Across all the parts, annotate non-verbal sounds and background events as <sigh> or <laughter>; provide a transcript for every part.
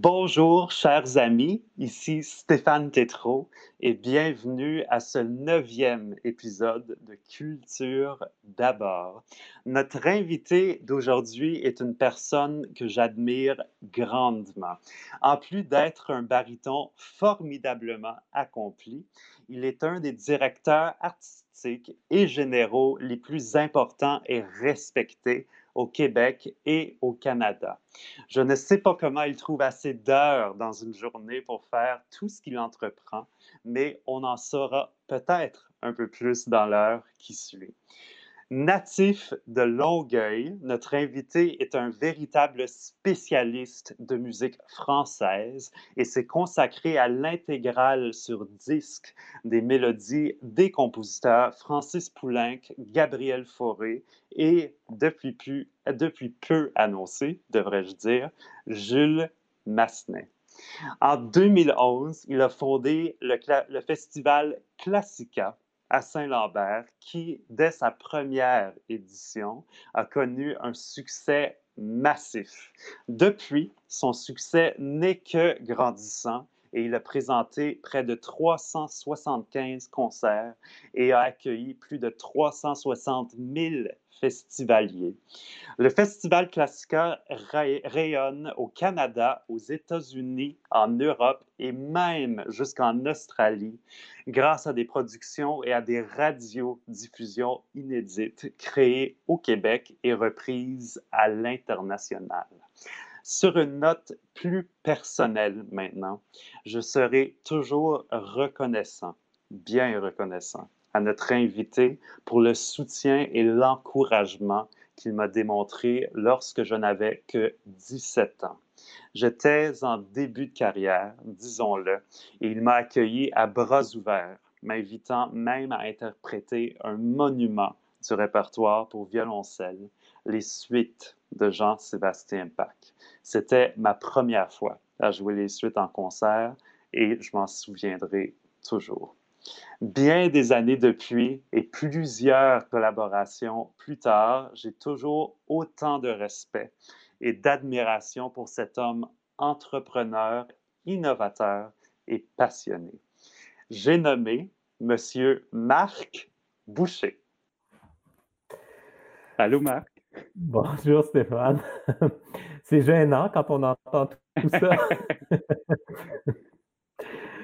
Bonjour, chers amis, ici Stéphane Tétrault et bienvenue à ce neuvième épisode de Culture d'abord. Notre invité d'aujourd'hui est une personne que j'admire grandement. En plus d'être un baryton formidablement accompli, il est un des directeurs artistiques et généraux les plus importants et respectés au Québec et au Canada. Je ne sais pas comment il trouve assez d'heures dans une journée pour faire tout ce qu'il entreprend, mais on en saura peut-être un peu plus dans l'heure qui suit. Natif de Longueuil, notre invité est un véritable spécialiste de musique française et s'est consacré à l'intégrale sur disque des mélodies des compositeurs Francis Poulenc, Gabriel Fauré et depuis, depuis peu annoncé, devrais-je dire, Jules Massenet. En 2011, il a fondé le, le festival Classica à Saint-Lambert, qui, dès sa première édition, a connu un succès massif. Depuis, son succès n'est que grandissant et il a présenté près de 375 concerts et a accueilli plus de 360 000 festivaliers. Le Festival Classica rayonne au Canada, aux États-Unis, en Europe et même jusqu'en Australie grâce à des productions et à des radiodiffusions inédites créées au Québec et reprises à l'international. Sur une note plus personnelle maintenant, je serai toujours reconnaissant, bien reconnaissant à notre invité pour le soutien et l'encouragement qu'il m'a démontré lorsque je n'avais que 17 ans. J'étais en début de carrière, disons-le, et il m'a accueilli à bras ouverts, m'invitant même à interpréter un monument du répertoire pour violoncelle, les suites de Jean-Sébastien Bach. C'était ma première fois à jouer les suites en concert et je m'en souviendrai toujours. Bien des années depuis et plusieurs collaborations plus tard, j'ai toujours autant de respect et d'admiration pour cet homme entrepreneur, innovateur et passionné. J'ai nommé Monsieur Marc Boucher. Allô, Marc? Bonjour, Stéphane. C'est gênant quand on entend tout ça.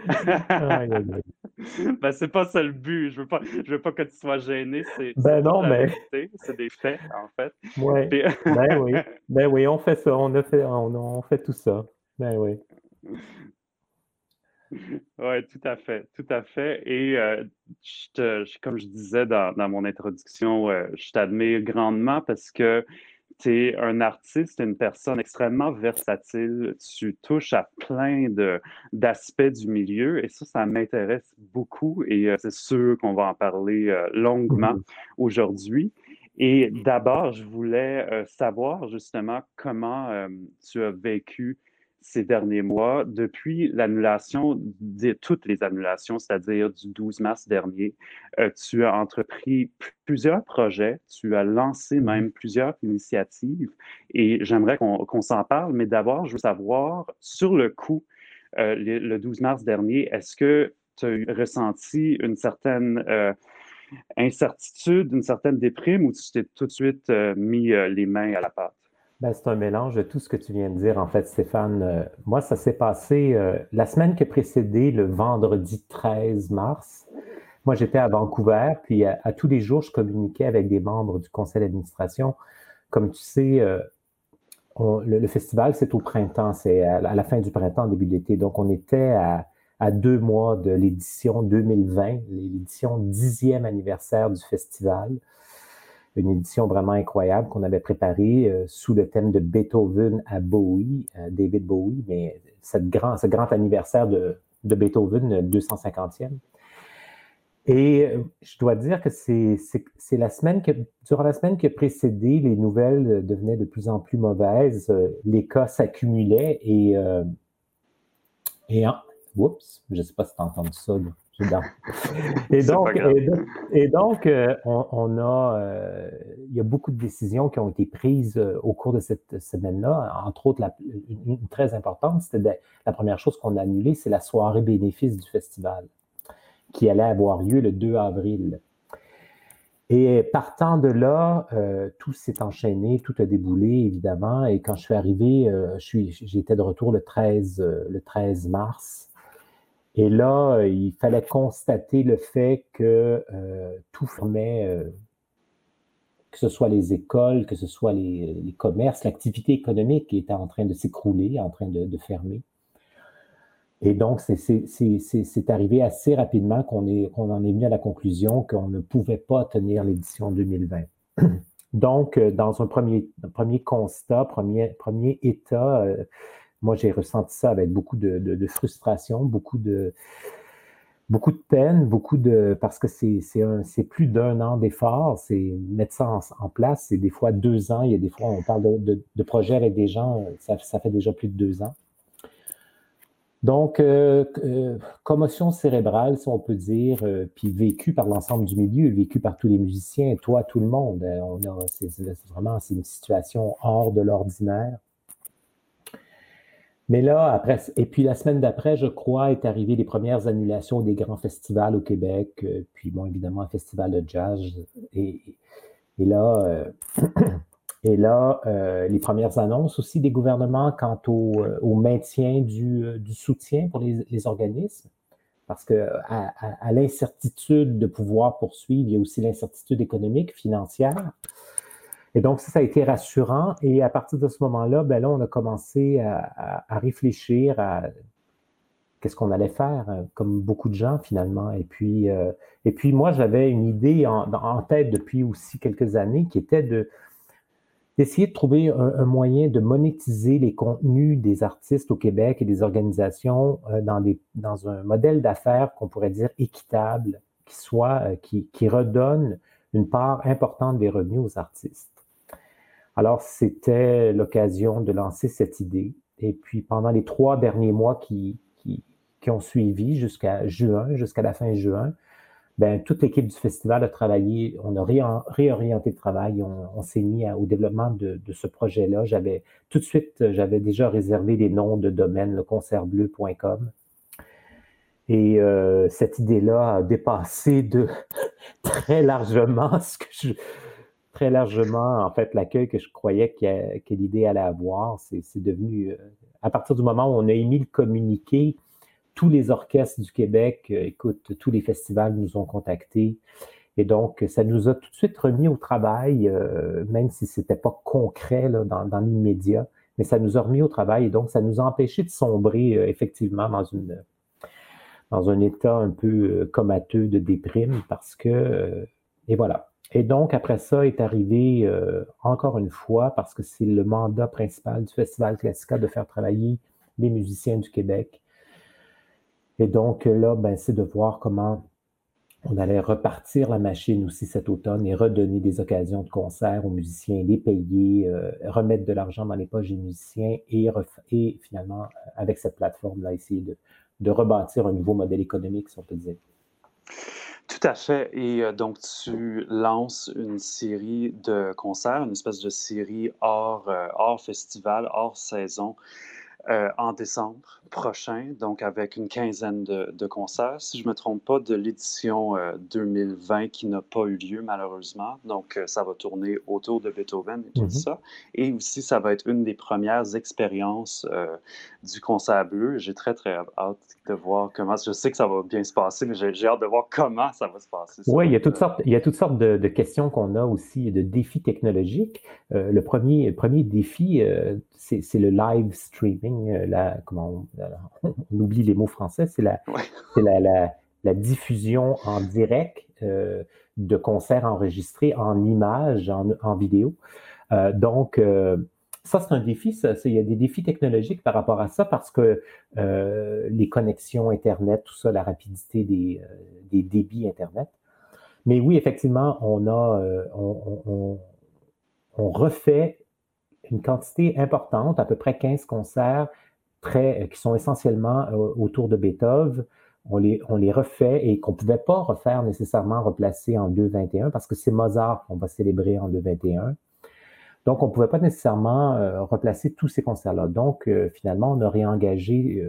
<laughs> ben, c'est pas ça le but. Je veux pas, je veux pas que tu sois gêné. C'est, ben non, mais. C'est des faits, en fait. Ouais. ben oui. Ben oui, on fait ça. On, a fait, on, fait tout ça. Ben oui. Oui, tout à fait, tout à fait. Et euh, je te, comme je disais dans, dans mon introduction, euh, je t'admire grandement parce que tu es un artiste, une personne extrêmement versatile. Tu touches à plein d'aspects du milieu et ça, ça m'intéresse beaucoup et euh, c'est sûr qu'on va en parler euh, longuement mm-hmm. aujourd'hui. Et d'abord, je voulais euh, savoir justement comment tu as vécu ces derniers mois, depuis l'annulation de toutes les annulations, c'est-à-dire du 12 mars dernier, euh, tu as entrepris plusieurs projets, tu as lancé mm-hmm. même plusieurs initiatives et j'aimerais qu'on s'en parle, mais d'abord, je veux savoir, sur le coup, euh, le, 12 mars dernier, est-ce que tu as ressenti une certaine euh, incertitude, une certaine déprime ou tu t'es tout de suite mis les mains à la pâte? Ben, c'est un mélange de tout ce que tu viens de dire, en fait, Stéphane. Euh, moi, ça s'est passé euh, la semaine qui a précédé, le vendredi 13 mars. Moi, j'étais à Vancouver, puis à, tous les jours, je communiquais avec des membres du conseil d'administration. Comme tu sais, euh, le, festival, c'est au printemps, c'est à, la fin du printemps, début de l'été. Donc, on était à, à deux mois de l'édition 2020, l'édition dixième anniversaire du festival une édition vraiment incroyable qu'on avait préparée euh, sous le thème de Beethoven à Bowie, euh, David Bowie, mais cette grand, ce grand anniversaire de, de Beethoven, 250e. Et euh, je dois dire que c'est la semaine que, durant la semaine qui a précédé, les nouvelles devenaient de plus en plus mauvaises, les cas s'accumulaient et, et oups, je ne sais pas si tu entends ça, <laughs> Et donc, et donc, euh, on, a, euh, il y a beaucoup de décisions qui ont été prises euh, au cours de cette semaine-là. Entre autres, une, très importante, c'était la première chose qu'on a annulée, c'est la soirée bénéfice du festival, qui allait avoir lieu le 2 avril. Et partant de là, tout s'est enchaîné, tout a déboulé, évidemment. Et quand je suis arrivé, j'étais de retour le 13, le 13 mars. Et là, euh, il fallait constater le fait que euh, tout fermait, euh, que ce soit les écoles, que ce soit les, commerces, l'activité économique était en train de s'écrouler, en train de, fermer. Et donc, c'est arrivé assez rapidement qu'on en est venu à la conclusion qu'on ne pouvait pas tenir l'édition 2020. <clears throat> Donc, dans un premier, premier constat, premier, premier état, moi, j'ai ressenti ça avec beaucoup de, frustration, beaucoup de, beaucoup de peine, beaucoup de. parce que c'est plus d'un an d'effort, c'est mettre ça en, place, c'est des fois deux ans. Il y a des fois, on parle de, projets avec des gens, ça, fait déjà plus de deux ans. Donc, euh, euh, commotion cérébrale, si on peut dire, euh, puis vécu par l'ensemble du milieu, vécu par tous les musiciens, toi, tout le monde. c'est vraiment une situation hors de l'ordinaire. Mais là, après, et puis la semaine d'après, je crois, est arrivé les premières annulations des grands festivals au Québec, euh, puis bon, évidemment, un festival de jazz. Et, là, euh, <clears throat> et là euh, les premières annonces aussi des gouvernements quant au, maintien du, soutien pour les, organismes. Parce que à l'incertitude de pouvoir poursuivre, il y a aussi l'incertitude économique, financière. Et donc, ça, ça a été rassurant. Et à partir de ce moment-là, ben là, on a commencé à, réfléchir à qu'est-ce qu'on allait faire, euh, comme beaucoup de gens finalement. Et puis, euh, et puis moi, j'avais une idée en, tête depuis aussi quelques années qui était de d'essayer de trouver un, moyen de monétiser les contenus des artistes au Québec et des organisations euh, dans, des, dans un modèle d'affaires qu'on pourrait dire équitable, qui soit, qui, qui redonne une part importante des revenus aux artistes. Alors, c'était l'occasion de lancer cette idée. Et puis, pendant les trois derniers mois qui, ont suivi jusqu'à juin, jusqu'à la fin juin, ben, toute l'équipe du festival a travaillé, on a réorienté le travail, on, s'est mis au développement de, ce projet-là. J'avais tout de suite, j'avais déjà réservé les noms de domaine, le concertbleu.com. Et euh, cette idée-là a dépassé de <laughs> très largement ce que je, très largement, en fait, l'accueil que je croyais que, l'idée allait avoir. C'est devenu, euh, à partir du moment où on a émis le communiqué, tous les orchestres du Québec, euh, écoute, tous les festivals nous ont contactés. Et donc, ça nous a tout de suite remis au travail, euh, même si ce n'était pas concret dans, dans l'immédiat, mais ça nous a remis au travail. Et donc, ça nous a empêché de sombrer effectivement dans, une, dans un état un peu comateux de déprime parce que, et voilà, et donc, après ça, est arrivé euh, encore une fois, parce que c'est le mandat principal du Festival Classica de faire travailler les musiciens du Québec. Et donc, là, ben, c'est de voir comment on allait repartir la machine aussi cet automne et redonner des occasions de concert aux musiciens, les payer, euh, remettre de l'argent dans les poches des musiciens et, finalement, avec cette plateforme-là, essayer de rebâtir un nouveau modèle économique, si on peut dire. Tout à fait. Et euh, donc, tu lances une série de concerts, une espèce de série hors, euh, hors festival, hors saison, euh, en décembre prochain, donc avec une quinzaine de, concerts, si je ne me trompe pas, de l'édition 2020 euh, qui n'a pas eu lieu malheureusement. Donc, euh, ça va tourner autour de Beethoven et tout mm-hmm. ça. Et aussi, ça va être une des premières expériences du concert bleu. J'ai très, très hâte de voir comment. Je sais que ça va bien se passer, mais j'ai hâte de voir comment ça va se passer. Oui, il y a toutes sortes, il y a toutes sortes de, questions qu'on a aussi, de défis technologiques. le, premier, le premier défi, c'est le live streaming, euh, la, comment <laughs> on, oublie les mots français, c'est la, la, diffusion en direct euh, de concerts enregistrés en images, en, vidéo. Euh, donc, ça, c'est un défi. il y a des défis technologiques par rapport à ça parce que les connexions Internet, tout ça, la rapidité des, des débits Internet. Mais oui, effectivement, on a, on, on refait une quantité importante, à peu près 15 concerts très, euh, qui sont essentiellement euh, autour de Beethoven. on les, on les refait et qu'on ne pouvait pas refaire nécessairement replacer en 2.21 parce que c'est Mozart qu'on va célébrer en 2.21. Donc, on ne pouvait pas nécessairement euh, replacer tous ces concerts-là. Donc, finalement, on a réengagé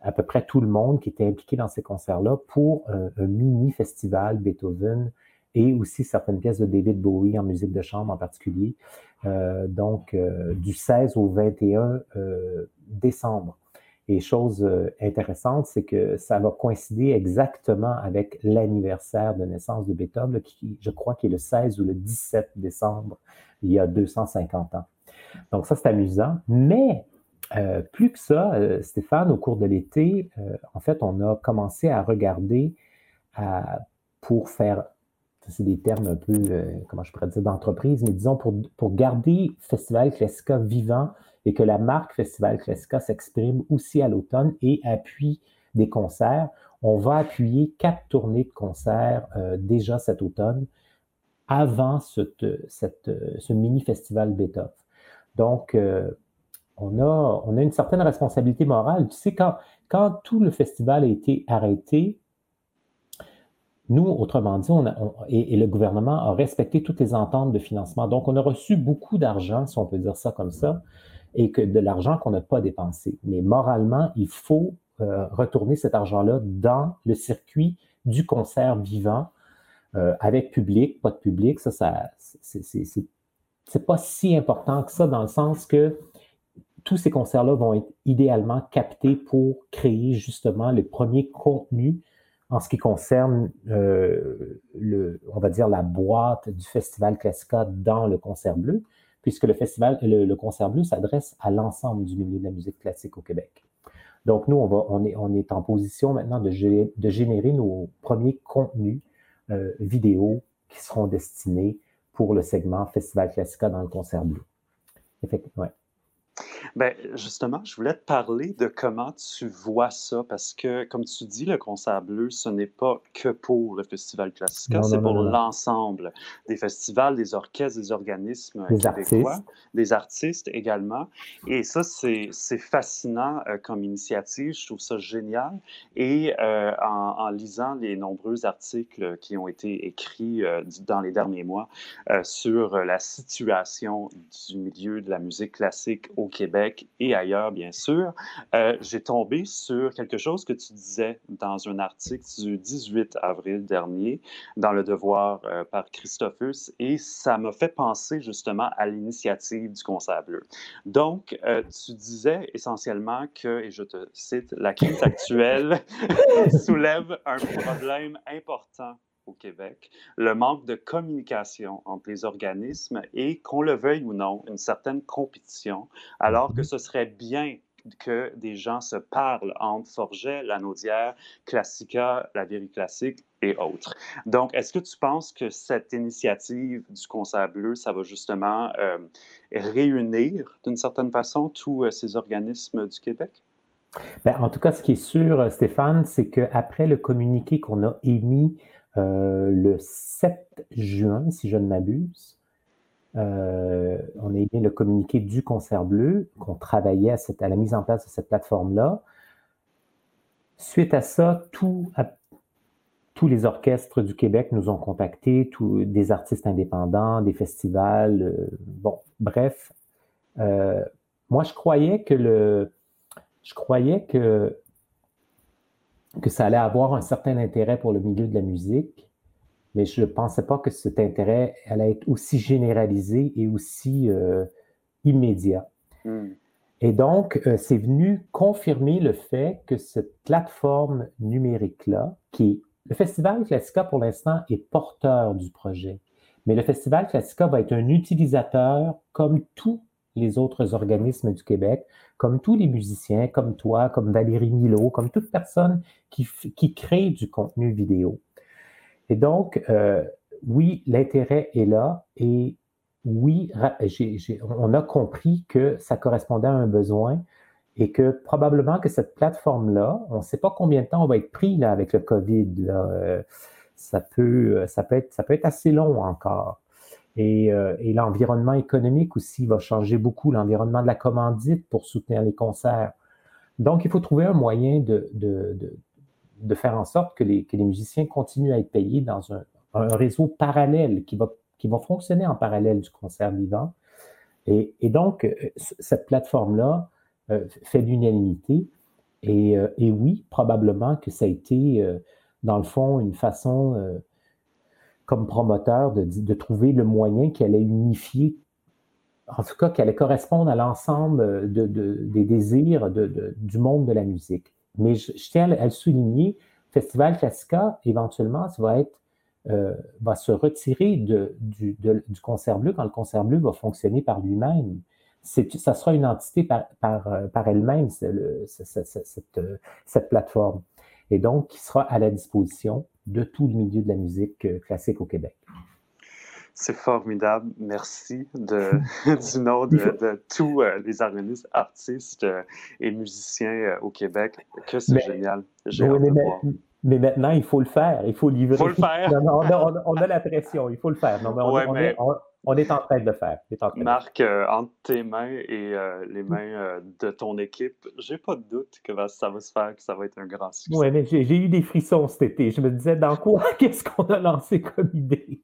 à peu près tout le monde qui était impliqué dans ces concerts-là pour un mini-festival Beethoven et aussi certaines pièces de David Bowie en musique de chambre en particulier. Donc, du 16 au 21 décembre. Et chose intéressante, c'est que ça va coïncider exactement avec l'anniversaire de naissance de Beethoven, qui, je crois, qui est le 16 ou le 17 décembre il y a 250 ans. Donc ça, c'est amusant. Mais euh, plus que ça, euh, Stéphane, au cours de l'été, euh, en fait, on a commencé à regarder pour faire, c'est des termes un peu, comment je pourrais dire, d'entreprise, mais disons pour, pour garder Festival Classica vivant et que la marque Festival Classica s'exprime aussi à l'automne et appuie des concerts. On va appuyer quatre tournées de concerts déjà cet automne avant ce mini-festival Beethoven. Donc, euh, on, a, une certaine responsabilité morale. Tu sais, quand tout le festival a été arrêté, nous, autrement dit, et, le gouvernement a respecté toutes les ententes de financement. Donc, on a reçu beaucoup d'argent, si on peut dire ça comme ça, et que de l'argent qu'on n'a pas dépensé. Mais moralement, il faut euh, retourner cet argent-là dans le circuit du concert vivant euh, avec public, pas de public, ça, ça c'est pas si important que ça dans le sens que tous ces concerts-là vont être idéalement captés pour créer justement le premier contenu en ce qui concerne euh, le, on va dire la boîte du festival Classica dans le concert bleu, puisque le festival, le, concert bleu s'adresse à l'ensemble du milieu de la musique classique au Québec. Donc nous, on, va, on, est, on est en position maintenant de, générer nos premiers contenus euh, vidéos qui seront destinées pour le segment Festival Classica dans le concert bleu. Effectivement, ouais. Ben, justement, je voulais te parler de comment tu vois ça, parce que, comme tu dis, le concert bleu, ce n'est pas que pour le Festival Classica, c'est pour l'ensemble des festivals, des orchestres, des organismes des québécois, artistes. des artistes également. Et ça, c'est fascinant euh, comme initiative, je trouve ça génial. Et euh, en, lisant les nombreux articles qui ont été écrits euh, dans les derniers mois sur la situation du milieu de la musique classique au Québec et ailleurs, bien sûr, euh, j'ai tombé sur quelque chose que tu disais dans un article du 18 avril dernier dans Le Devoir euh, par Christophus et ça m'a fait penser justement à l'initiative du Concert bleu. Donc, euh, tu disais essentiellement que, et je te cite, la crise actuelle <laughs> soulève un problème important au Québec, le manque de communication entre les organismes et, qu'on le veuille ou non, une certaine compétition, alors que mhm. ce serait bien que des gens se parlent entre Forget, La Naudière, Classica, La Vieille Classique et autres. Donc, est-ce que tu penses que cette initiative du Concert bleu, ça va justement euh, réunir d'une certaine façon tous euh, ces organismes du Québec? Bien, en tout cas, ce qui est sûr, Stéphane, c'est qu'après le communiqué qu'on a émis euh, le 7 juin, si je ne m'abuse, euh, on a émis le communiqué du Concert Bleu, qu'on travaillait à, la mise en place de cette plateforme-là. Suite à ça, tous les orchestres du Québec nous ont contactés, tous, des artistes indépendants, des festivals, euh, bon, bref. moi, je croyais que le, je croyais que que ça allait avoir un certain intérêt pour le milieu de la musique, mais je ne pensais pas que cet intérêt allait être aussi généralisé et aussi euh, immédiat. Hmm. Et donc, euh, c'est venu confirmer le fait que cette plateforme numérique-là, qui est le Festival Classica pour l'instant est porteur du projet, mais le Festival Classica va être un utilisateur comme tous les autres organismes du Québec, comme tous les musiciens, comme toi, comme Valérie Milo, comme toute personne qui, crée du contenu vidéo. Et donc, euh, oui, l'intérêt est là et oui, on a compris que ça correspondait à un besoin et que probablement que cette plateforme-là, on ne sait pas combien de temps on va être pris là, avec le COVID. Euh, ça, peut, être, ça peut être assez long encore. Euh, et, l'environnement économique aussi va changer beaucoup, l'environnement de la commandite pour soutenir les concerts. Donc, il faut trouver un moyen de, de faire en sorte que les, que les musiciens continuent à être payés dans un, réseau parallèle qui va, qui va fonctionner en parallèle du concert vivant. Et, donc, euh, cette plateforme-là euh, fait l'unanimité. Et, oui, probablement que ça a été, dans le fond, une façon, comme promoteur, de, de, trouver le moyen qui allait unifier, en tout cas, qui allait correspondre à l'ensemble de, de, des désirs du monde de la musique. Mais je, je tiens à le souligner, Festival Classica, éventuellement, ça va être euh, va se retirer de, du, de, du concert bleu quand le concert bleu va fonctionner par lui-même. Ça sera une entité par, par, euh, par elle-même, cette, cette, plateforme. Et donc, qui sera à la disposition de tout le milieu de la musique euh, classique au Québec. C'est formidable. Merci de, <laughs> <laughs> du nom de, de tous les organismes, artistes et musiciens au Québec. Que c'est génial. J'ai oui, mais, mais maintenant, il faut le faire, il faut livrer. Il faut le faire. <laughs> non, non, on, a, la pression, il faut le faire. Non, mais on, ouais, on, mais... Est, on est, en train de le faire. Marc, euh, entre tes mains et euh, les mains euh, de ton équipe, j'ai pas de doute que ça va se faire, que ça va être un grand succès. Oui, mais j'ai eu des frissons cet été. Je me disais, dans quoi, <laughs> qu'est-ce qu'on a lancé comme idée?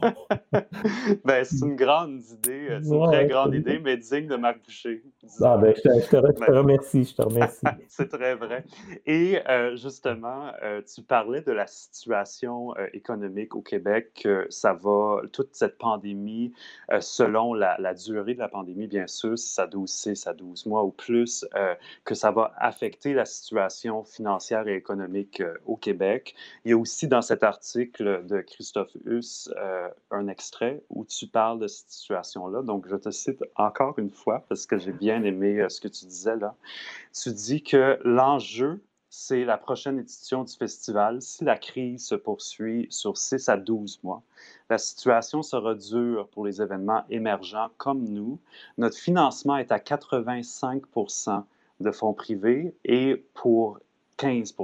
<laughs> ben, c'est une grande idée, euh, c'est une ouais, très grande idée, mais digne de Marc Boucher. Ah, ben, je, te, je, te, je te, remercie, je te remercie. <laughs> c'est très vrai. Et euh, justement, euh, tu parlais de la situation euh, économique au Québec, que ça va, toute cette pandémie, selon la, la, durée de la pandémie, bien sûr, si ça 12, 6 à 12 mois ou plus, que ça va affecter la situation financière et économique au Québec. Il y a aussi dans cet article de Christophe Huss, un extrait où tu parles de cette situation-là. Donc, je te cite encore une fois parce que j'ai bien aimé ce que tu disais là. Tu dis que l'enjeu, c'est la prochaine édition du festival. Si la crise se poursuit sur 6 à 12 mois, la situation sera dure pour les événements émergents comme nous. Notre financement est à 85 de fonds privés et pour 15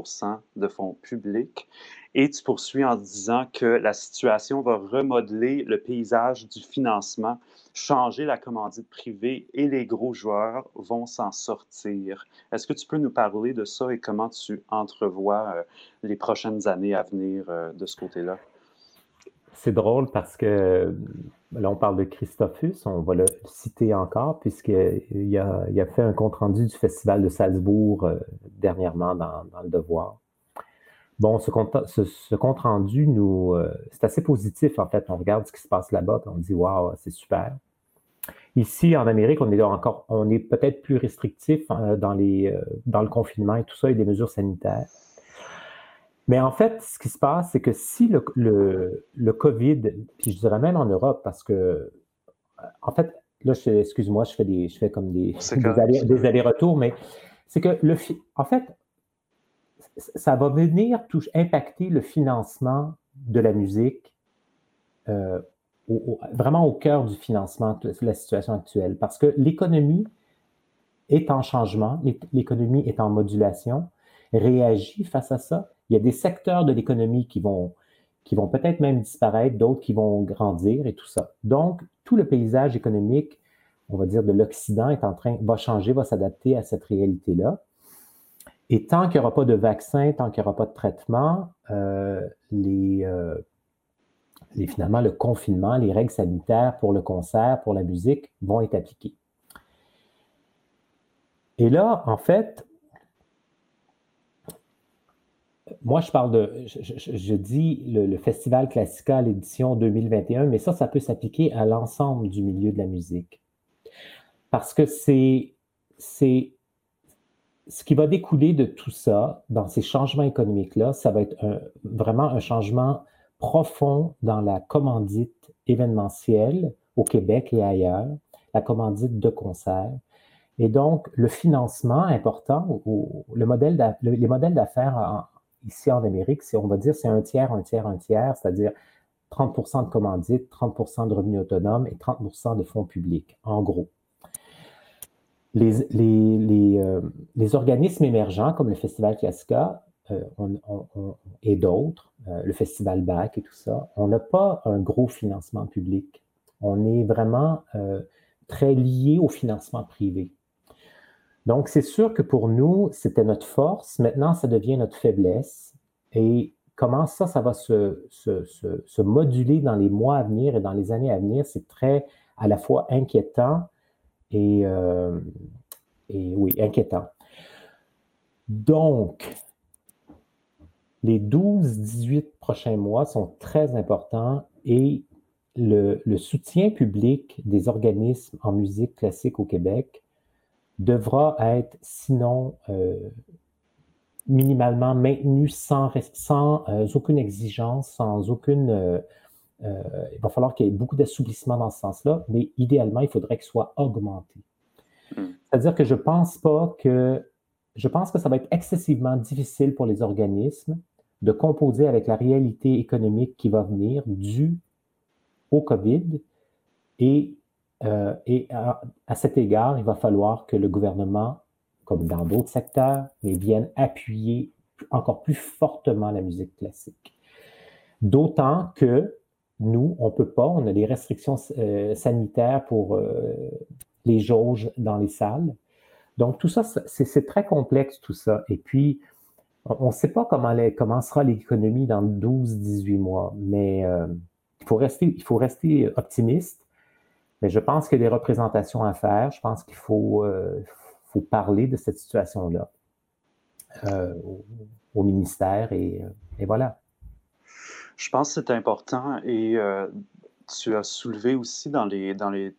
de fonds publics. Et tu poursuis en disant que la situation va remodeler le paysage du financement, changer la commandite privée et les gros joueurs vont s'en sortir. Est-ce que tu peux nous parler de ça et comment tu entrevois euh, les prochaines années à venir euh, de ce côté-là? C'est drôle parce que là, on parle de Christophus, on va le citer encore, puisqu'il a, il a fait un compte-rendu du Festival de Salzbourg euh, dernièrement dans, Le Devoir. Bon, ce compte, ce, ce compte rendu, nous, euh, c'est assez positif, en fait. On regarde ce qui se passe là-bas, on dit, waouh, c'est super. Ici, en Amérique, on est encore, on est peut-être plus restrictif euh, dans, euh, dans le confinement et tout ça, et des mesures sanitaires. Mais en fait, ce qui se passe, c'est que si le, le, le, COVID, puis je dirais même en Europe, parce que, en fait, là, excuse-moi, je fais des, je fais comme des, des, allers-retours, mais c'est que le, en fait, ça va venir touche, impacter le financement de la musique, euh, au, au, vraiment au cœur du financement de la situation actuelle, parce que l'économie est en changement, l'économie est en modulation, réagit face à ça. Il y a des secteurs de l'économie qui vont, qui vont peut-être même disparaître, d'autres qui vont grandir et tout ça. Donc, tout le paysage économique, on va dire, de l'Occident est en train, va changer, va s'adapter à cette réalité-là. Et tant qu'il n'y aura pas de vaccin, tant qu'il n'y aura pas de traitement, euh, euh, les, finalement, le confinement, les règles sanitaires pour le concert, pour la musique vont être appliquées. Et là, en fait, moi, je parle de, je, dis le, le, Festival Classica, l'édition 2021, mais ça, ça peut s'appliquer à l'ensemble du milieu de la musique. Parce que c'est, c'est ce qui va découler de tout ça, dans ces changements économiques-là, ça va être vraiment un changement profond dans la commandite événementielle au Québec et ailleurs, la commandite de concert. Et donc, le financement important, ou, le modèle les modèles d'affaires ici en Amérique, on va dire, c'est un tiers, un tiers, un tiers, c'est-à-dire 30% de commandite, 30% de revenus autonomes et 30% de fonds publics, en gros euh, les, organismes émergents comme le Festival Classica euh, et d'autres, euh, le Festival BAC et tout ça, on n'a pas un gros financement public. On est vraiment très lié au financement privé. Donc, c'est sûr que pour nous, c'était notre force. Maintenant, ça devient notre faiblesse. Et comment ça, ça va se, moduler dans les mois à venir et dans les années à venir, c'est très à la fois inquiétant et, euh, oui, inquiétant. Donc, les 12-18 prochains mois sont très importants et le, soutien public des organismes en musique classique au Québec devra être, sinon euh, minimalement maintenu sans, sans euh, aucune exigence, sans aucune... Euh, il va falloir qu'il y ait beaucoup d'assouplissement dans ce sens-là, mais idéalement, il faudrait qu'il soit augmenté. Hmm. C'est-à-dire que je pense pas que... Je pense que ça va être excessivement difficile pour les organismes de composer avec la réalité économique qui va venir due au COVID. Et, euh, et à, cet égard, il va falloir que le gouvernement, comme dans d'autres secteurs, mais vienne appuyer encore plus fortement la musique classique. D'autant que nous, on ne peut pas, on a des restrictions euh, sanitaires pour euh, les jauges dans les salles. Donc, tout ça, c'est très complexe, tout ça. Et puis, on ne sait pas comment, sera l'économie dans 12-18 mois, mais il faut rester optimiste. Mais je pense qu'il y a des représentations à faire. Je pense qu'il faut, euh, parler de cette situation-là euh, au, ministère et, et, voilà. Je pense que c'est important et tu as soulevé aussi dans les,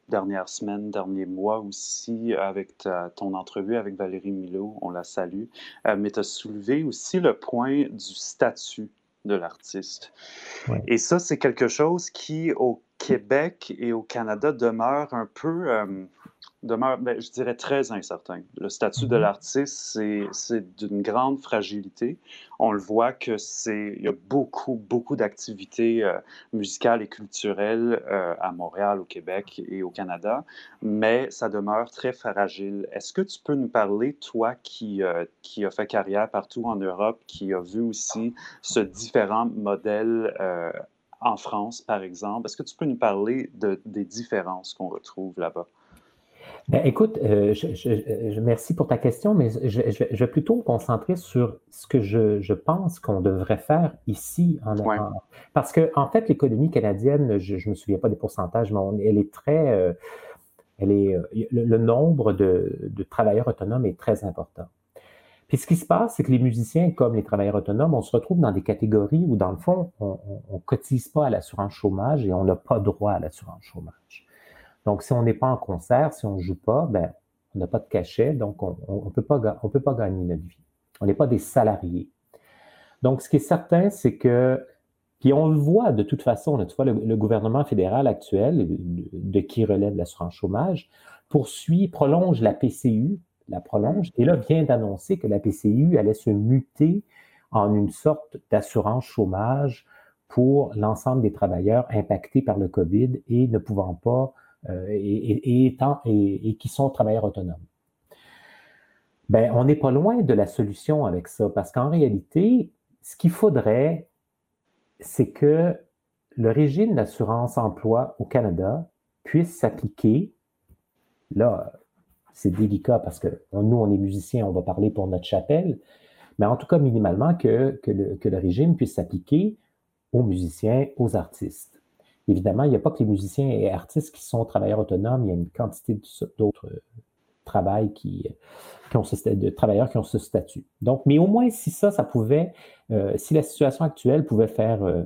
dernières semaines, derniers mois aussi, avec ton entrevue avec Valérie Milo, on la salue, euh, mais tu as soulevé aussi le point du statut de l'artiste. Et ça, c'est quelque chose qui, au Québec et au Canada, demeure un peu... Euh, demeure, ben, je dirais, très incertain. Le statut de mm-hmm. l'artiste, c'est d'une grande fragilité. On le voit que c'est, il y a beaucoup, beaucoup d'activités euh, musicales et culturelles euh, à Montréal, au Québec et au Canada, mais ça demeure très fragile. Est-ce que tu peux nous parler, toi qui, euh, qui a fait carrière partout en Europe, qui a vu aussi ce différent modèle en France, par exemple, est-ce que tu peux nous parler de, des différences qu'on retrouve là-bas? Ben, écoute, euh, je, je, merci pour ta question, mais je, vais plutôt me concentrer sur ce que je, pense qu'on devrait faire ici en Europe. Parce que, en fait, l'économie canadienne, je ne me souviens pas des pourcentages, mais elle est très. Euh, elle est, euh, le, nombre de, de, travailleurs autonomes est très important. Puis ce qui se passe, c'est que les musiciens, comme les travailleurs autonomes, on se retrouve dans des catégories où, dans le fond, on ne cotise pas à l'assurance chômage et on n'a pas droit à l'assurance chômage. Donc, si on n'est pas en concert, si on ne joue pas, ben, on n'a pas de cachet, donc on ne on peut pas gagner notre vie. On n'est pas des salariés. Donc, ce qui est certain, c'est que, puis on le voit de toute façon, tu vois, le, gouvernement fédéral actuel, de, qui relève l'assurance chômage, poursuit, prolonge la PCU, la prolonge, et là vient d'annoncer que la PCU allait se muter en une sorte d'assurance chômage pour l'ensemble des travailleurs impactés par le COVID et ne pouvant pas euh, et, qui sont travailleurs autonomes. Ben, on n'est pas loin de la solution avec ça, parce qu'en réalité, ce qu'il faudrait, c'est que le régime d'assurance emploi au Canada puisse s'appliquer. Là, c'est délicat parce que nous, on est musiciens, on va parler pour notre chapelle, mais en tout cas, minimalement, que, que, le, que le régime puisse s'appliquer aux musiciens, aux artistes. Évidemment, il n'y a pas que les musiciens et artistes qui sont travailleurs autonomes, il y a une quantité d'autres euh, travail qui, qui ont ce, de travailleurs qui ont ce statut. Donc, mais au moins, si ça, ça pouvait, euh, si la situation actuelle pouvait faire euh,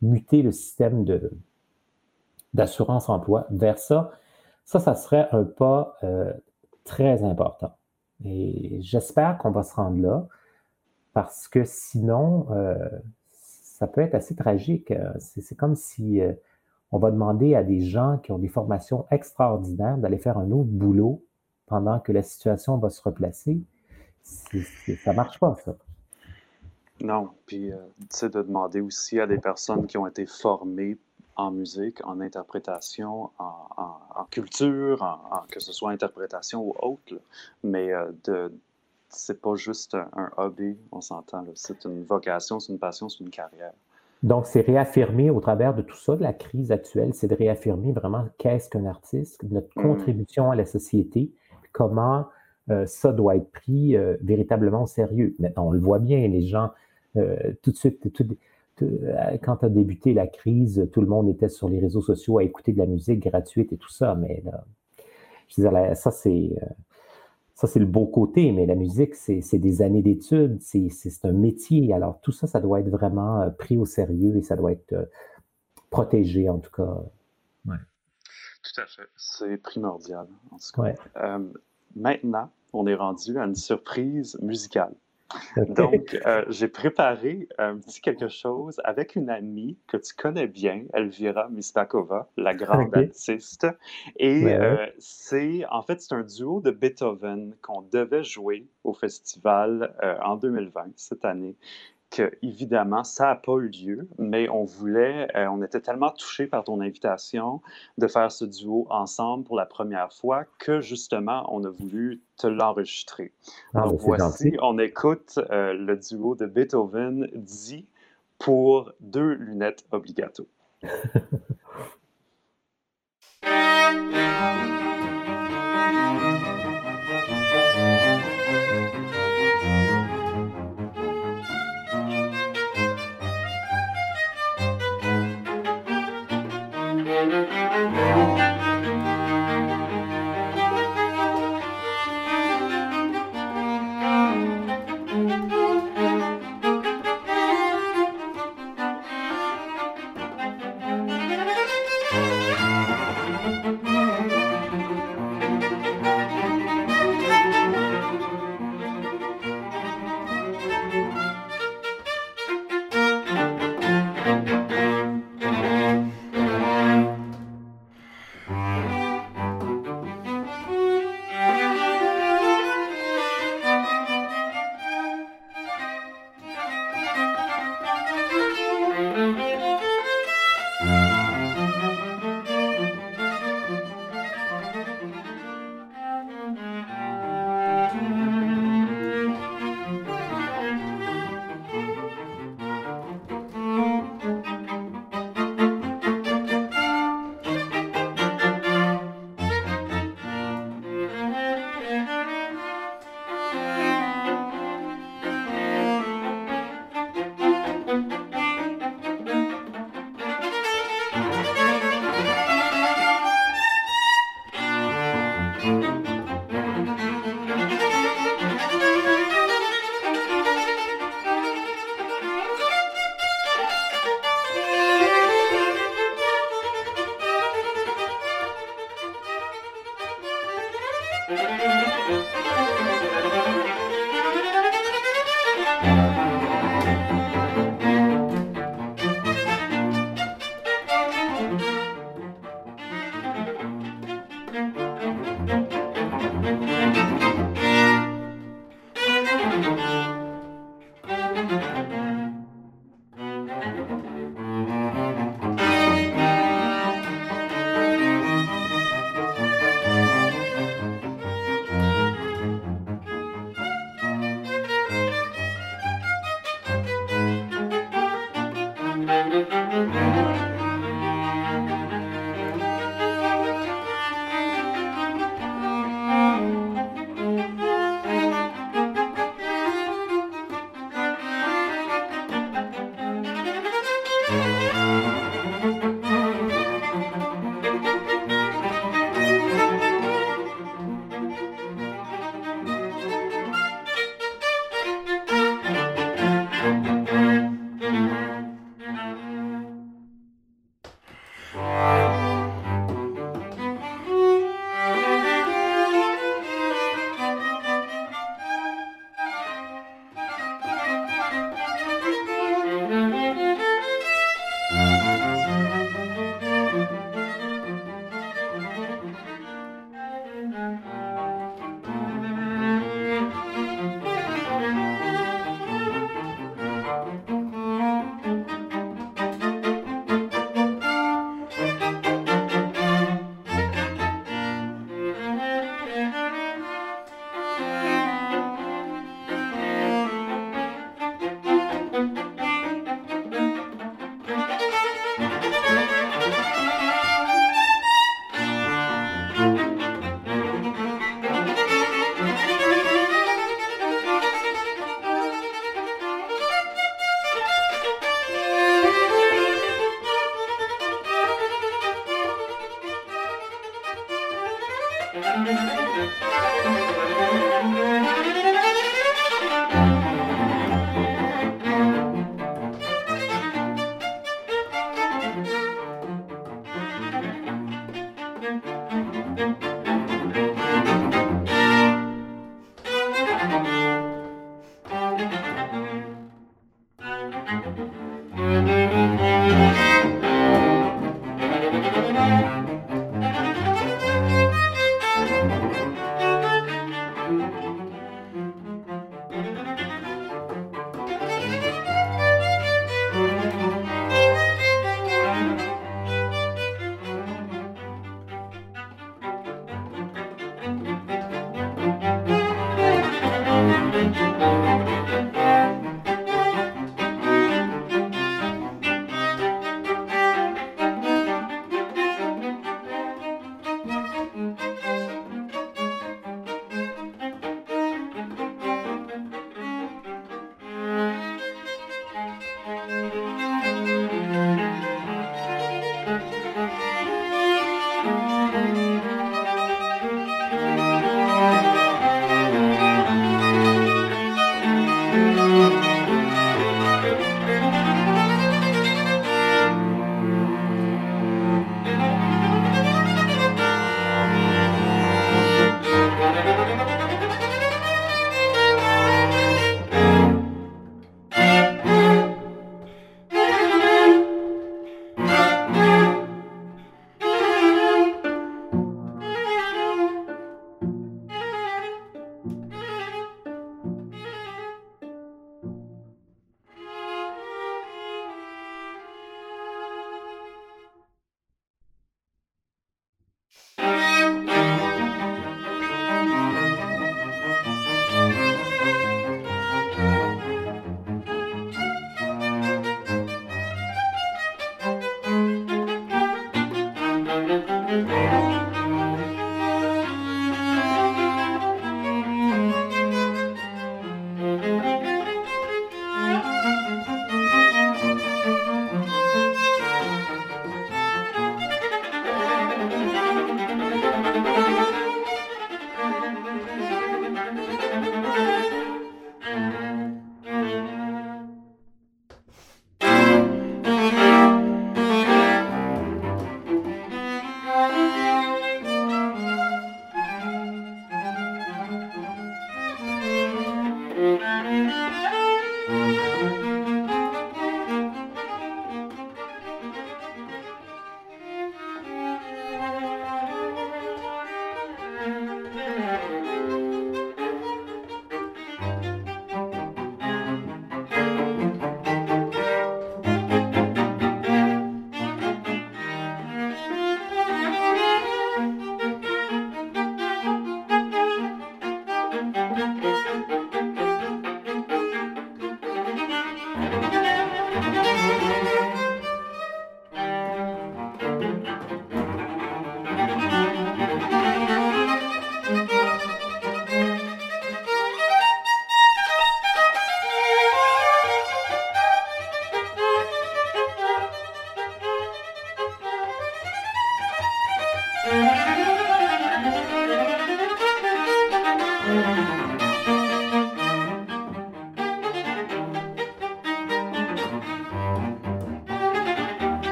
muter le système d'assurance emploi vers ça, ça, ça serait un pas très important. Et j'espère qu'on va se rendre là, parce que sinon, ça peut être assez tragique. Euh, c'est comme si euh, on va demander à des gens qui ont des formations extraordinaires d'aller faire un autre boulot pendant que la situation va se replacer. ça ne marche pas, ça. Non, puis euh, tu sais, de demander aussi à des personnes qui ont été formées en musique, en interprétation, en, culture, que ce soit interprétation ou autre, mais de c'est pas juste un, hobby, on s'entend. C'est une vocation, c'est une passion, c'est une carrière. Donc, c'est réaffirmer au travers de tout ça, de la crise actuelle, c'est de réaffirmer vraiment qu'est-ce qu'un artiste, notre mm. contribution à la société, comment euh, ça doit être pris euh, véritablement au sérieux. Maintenant, on le voit bien, les gens, tout de suite, quand a débuté la crise, tout le monde était sur les réseaux sociaux à écouter de la musique gratuite et tout ça, mais là, je veux dire, ça c'est ça, c'est le beau côté, mais la musique, c'est des années d'études, c'est un métier. Alors, tout ça, ça doit être vraiment euh, pris au sérieux et ça doit être euh, protégé, en tout cas. Oui, tout à fait. C'est primordial, en tout cas. Euh, maintenant, on est rendu à une surprise musicale. Donc, euh, j'ai préparé un petit quelque chose avec une amie que tu connais bien, Elvira Mispakova, la grande artiste. Et euh, c'est, en fait, c'est un duo de Beethoven qu'on devait jouer au festival euh, en 2020, cette année évidemment, ça n'a pas eu lieu, mais on voulait, euh, on était tellement touchés par ton invitation de faire ce duo ensemble pour la première fois que justement, on a voulu te l'enregistrer. Ah, Donc voici, on écoute euh, le duo de Beethoven dit pour deux lunettes obligatoires. <laughs>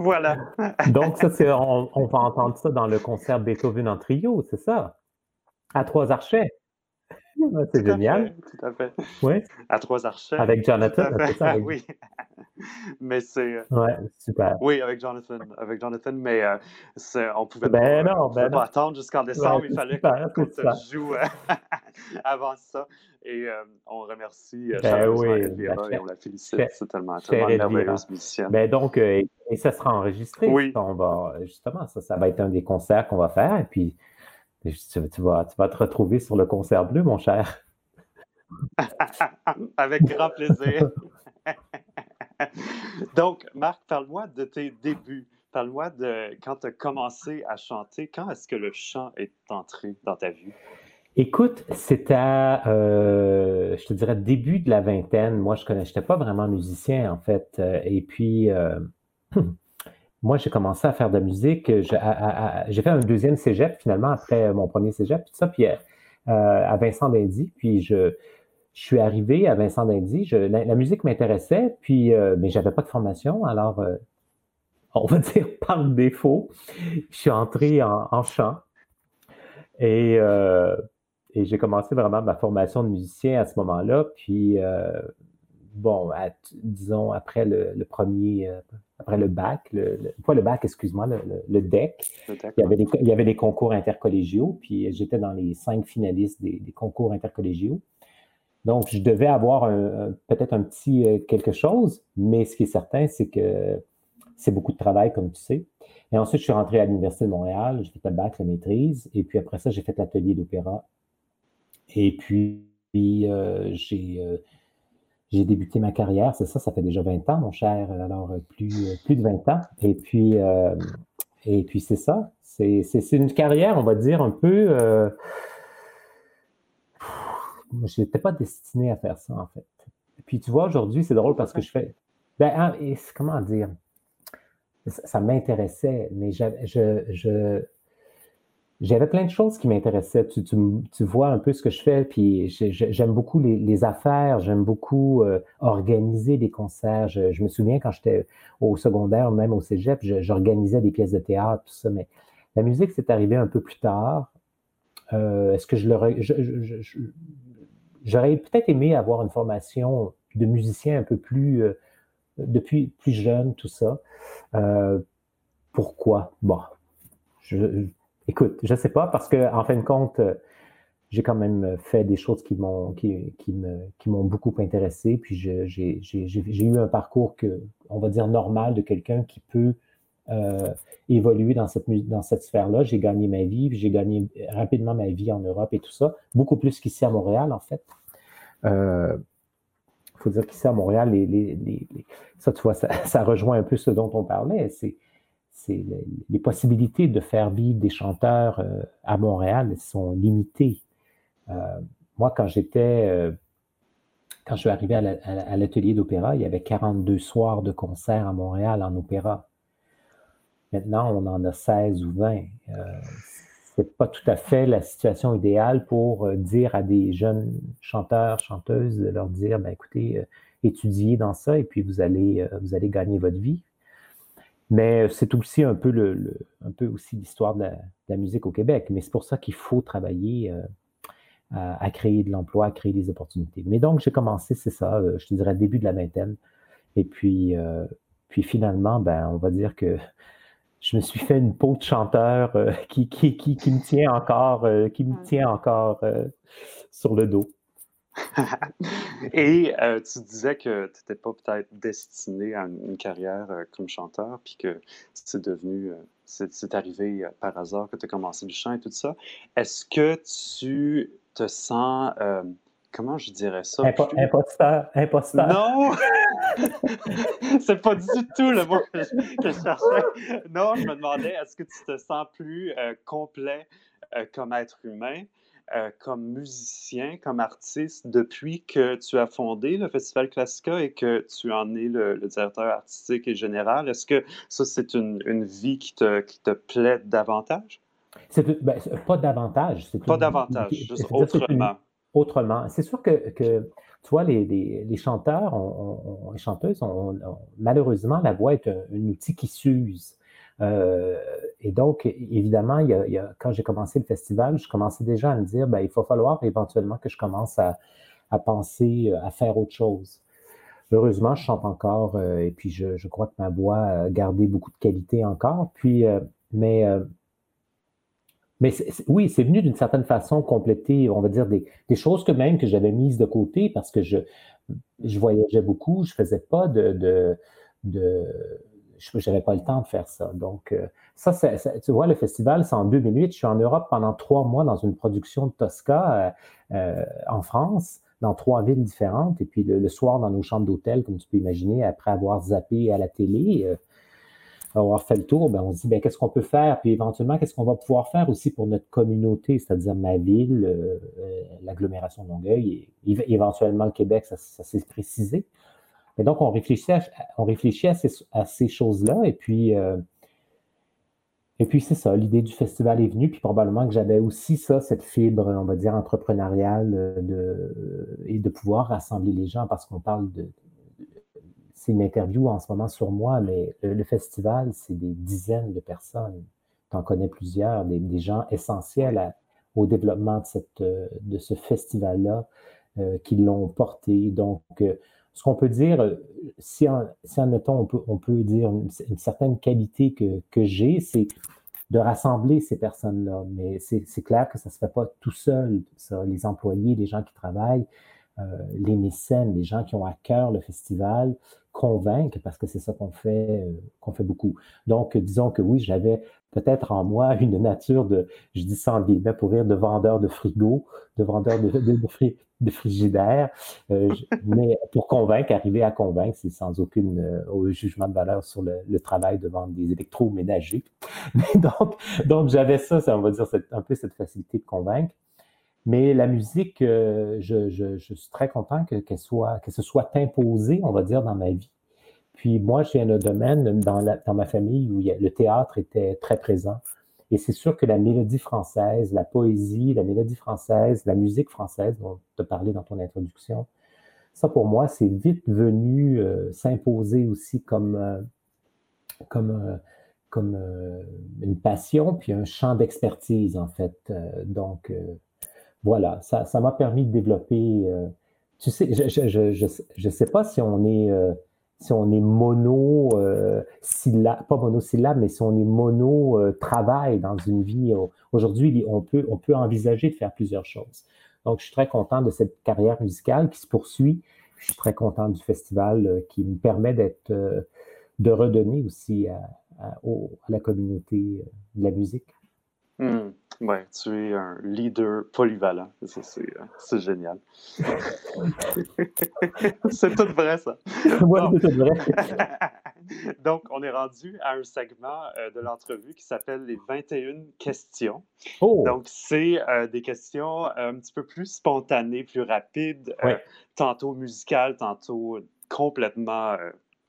Voilà. <laughs> Donc, ça, c'est, on, va entendre ça dans le concert Beethoven en trio, c'est ça? À trois archets. <laughs> C'est génial. tout à fait. Oui. À trois archets. Avec Jonathan, c'est ça? <laughs> oui. mais c'est. Euh, ouais, super. Oui, avec Jonathan. Avec Jonathan, mais euh, on pouvait ben pas, non, pouvait ben pas attendre jusqu'en décembre. il fallait qu'on se joue <laughs> avant ça. Et on remercie ben oui, Elvira et on la félicite. C'est tellement, tellement une merveilleuse musicienne. Ben donc, et ça sera enregistré. Oui. On va, justement, ça, ça va être un des concerts qu'on va faire. Et puis, tu, vas, tu vas te retrouver sur le concert bleu, mon cher. <laughs> <laughs> Avec grand plaisir. Donc, Marc, parle-moi de tes débuts. Parle-moi de quand tu as commencé à chanter. Quand est-ce que le chant est entré dans ta vie? Écoute, c'était, euh, je te dirais, début de la vingtaine. Moi, je n'étais pas vraiment musicien, en fait. Euh, et puis, euh, <clears throat> moi, j'ai commencé à faire de la musique. J'ai fait un deuxième cégep, finalement, après mon premier cégep, tout ça, puis à Vincent d'Indy. Puis, je, je suis arrivé à Vincent d'Indy. La, musique m'intéressait, puis, mais j'avais pas de formation. Alors, on va <laughs> dire par défaut, je suis entré en, chant. Et et j'ai commencé vraiment ma formation de musicien à ce moment-là. Puis, euh, bon, disons, après le, premier, euh, après le bac, le, pas le bac, excuse-moi, le, DEC, il, y avait des, il y avait des concours intercollégiaux. Puis, j'étais dans les cinq finalistes des, concours intercollégiaux. Donc, je devais avoir peut-être un petit euh, quelque chose, mais ce qui est certain, c'est que c'est beaucoup de travail, comme tu sais. Et ensuite, je suis rentré à l'Université de Montréal, j'ai fait le bac, la maîtrise, et puis après ça, j'ai fait l'atelier d'opéra et puis, euh, euh, j'ai débuté ma carrière, c'est ça, ça fait déjà 20 ans, mon cher, alors euh, plus, plus de 20 ans. Et puis, et puis c'est ça, c'est une carrière, on va dire, un peu... je n'étais pas destiné à faire ça, en fait. Et puis, tu vois, aujourd'hui, c'est drôle parce que je fais... Ben, ah, comment dire? Ça, m'intéressait, mais je, je j'avais plein de choses qui m'intéressaient. Tu, tu, vois un peu ce que je fais, puis j'aime beaucoup les, affaires, j'aime beaucoup euh, organiser des concerts. Je, me souviens quand j'étais au secondaire, même au cégep, j'organisais des pièces de théâtre, tout ça, mais la musique, c'est arrivé un peu plus tard. Euh, est-ce que je l'aurais. J'aurais peut-être aimé avoir une formation de musicien un peu plus. Euh, depuis plus jeune, tout ça. pourquoi? Bon, je, écoute, je ne sais pas, parce qu'en fin de compte, j'ai quand même fait des choses qui m'ont qui, qui m'ont beaucoup intéressé. Puis j'ai eu un parcours que, on va dire normal de quelqu'un qui peut euh, évoluer dans cette dans cette sphère-là. J'ai gagné ma vie, j'ai gagné rapidement ma vie en Europe et tout ça, beaucoup plus qu'ici à Montréal en fait. Il euh, faut dire qu'ici à Montréal, ça tu vois, <laughs> ça, rejoint un peu ce dont on parlait. C'est les, possibilités de faire vivre des chanteurs euh, à Montréal sont limitées. Euh, moi, quand j'étais, euh, quand je suis arrivé à l'atelier d'opéra, il y avait 42 soirs de concerts à Montréal en opéra. Maintenant, on en a 16 ou 20. Ce n'est pas tout à fait la situation idéale pour dire à des jeunes chanteurs, chanteuses, de leur dire, ben, écoutez, étudiez dans ça et puis vous allez, vous allez gagner votre vie. Mais c'est aussi un peu, le, un peu aussi l'histoire de, la musique au Québec. Mais c'est pour ça qu'il faut travailler à, créer de l'emploi, à créer des opportunités. Mais donc, j'ai commencé, c'est ça, euh, je te dirais, début de la vingtaine. Et puis, euh, puis finalement, ben, on va dire que <laughs> je me suis fait une peau de chanteur euh, qui, qui, qui, qui, me tient encore, qui me tient encore sur le dos. <laughs> Et tu disais que tu n'étais pas peut-être destiné à une, carrière comme chanteur, puis que c'est devenu, c'est arrivé par hasard que tu as commencé le chant et tout ça. Est-ce que tu te sens, euh, comment je dirais ça? imposteur, imposteur. Non! <laughs> c'est pas du tout le mot que je, cherchais. Non, je me demandais, est-ce que tu te sens plus euh, complet euh, comme être humain? Comme musicien, comme artiste, depuis que tu as fondé le Festival Classica et que tu en es le, directeur artistique et général, est-ce que ça, c'est une, une, vie qui te, qui te plaît davantage? C'est ben, pas davantage. Pas davantage, juste autrement. autrement. C'est sûr que, que, tu vois, les, les, les chanteurs, on, les chanteuses, malheureusement, la voix est un, outil qui s'use. Euh, et donc, évidemment, il y a, quand j'ai commencé le festival, je commençais déjà à me dire, ben, il va falloir éventuellement que je commence à, penser à faire autre chose. Heureusement, je chante encore euh, et puis je, crois que ma voix a gardé beaucoup de qualité encore. Puis, euh, mais oui, c'est venu d'une certaine façon compléter, on va dire, des, choses que même que j'avais mises de côté parce que je, voyageais beaucoup, je faisais pas de j'avais pas le temps de faire ça. Donc, euh, ça, tu vois, le festival, c'est en 2008. Je suis en Europe pendant trois mois dans une production de Tosca euh, euh, en France, dans trois villes différentes. Et puis le, soir, dans nos chambres d'hôtel, comme tu peux imaginer, après avoir zappé à la télé, avoir fait le tour, ben, on se dit ben, qu'est-ce qu'on peut faire, puis éventuellement, qu'est-ce qu'on va pouvoir faire aussi pour notre communauté, c'est-à-dire ma ville, l'agglomération de Longueuil, et, éventuellement le Québec, ça, s'est précisé. Et donc, on réfléchit à, réfléchit à ces, choses-là, et puis, euh, puis c'est ça, l'idée du festival est venue, puis probablement que j'avais aussi ça, cette fibre, on va dire, entrepreneuriale de, et de pouvoir rassembler les gens, parce qu'on parle de, c'est une interview en ce moment sur moi, mais le, festival, c'est des dizaines de personnes. Tu en connais plusieurs, des, gens essentiels au développement de, de ce festival-là euh, qui l'ont porté. Donc, euh, ce qu'on peut dire, si en, si on peut, dire une, certaine qualité que, que j'ai, c'est de rassembler ces personnes-là. Mais c'est clair que ça ne se fait pas tout seul, ça. Les employés, les gens qui travaillent, euh, les mécènes, les gens qui ont à cœur le festival, convaincre, parce que c'est ça qu'on fait, euh, qu'on fait beaucoup. Donc, disons que oui, j'avais peut-être en moi <laughs> une nature de, je dis en guillemets pour rire, de vendeur de frigo, de vendeur de, de, de, frigidaire, euh, mais pour convaincre, arriver à convaincre, c'est sans aucun euh, jugement de valeur sur le, travail de vendre des électroménagers. <laughs> Donc, donc j'avais ça, ça, on va dire, un peu cette facilité de convaincre. Mais la musique, euh, je, suis très content que, qu'elle soit, que ce soit imposé, on va dire, dans ma vie. Puis moi, j'ai un domaine dans, dans ma famille où le théâtre était très présent. Et c'est sûr que la mélodie française, la poésie, la mélodie française, la musique française, dont tu as parlé dans ton introduction, ça pour moi, c'est vite venu euh, s'imposer aussi comme, euh, comme, comme une passion, puis un champ d'expertise, en fait. donc, voilà, ça, m'a permis de développer. Euh, tu sais, je ne sais pas si on est, euh, si on est mono euh, pas monosyllabe, mais si on est mono travail dans une vie. Aujourd'hui, on peut, on peut envisager de faire plusieurs choses. Donc, je suis très content de cette carrière musicale qui se poursuit. Je suis très content du festival qui me permet d'être, de redonner aussi à, à, la communauté de la musique. Hmm. Oui, tu es un leader polyvalent. C'est euh, génial. <laughs> c'est tout vrai, ça. Oui, c'est tout vrai. <laughs> Donc, on est rendu à un segment euh, de l'entrevue qui s'appelle les 21 questions. Oh. Donc, c'est euh, des questions un petit peu plus spontanées, plus rapides, tantôt musicales, tantôt complètement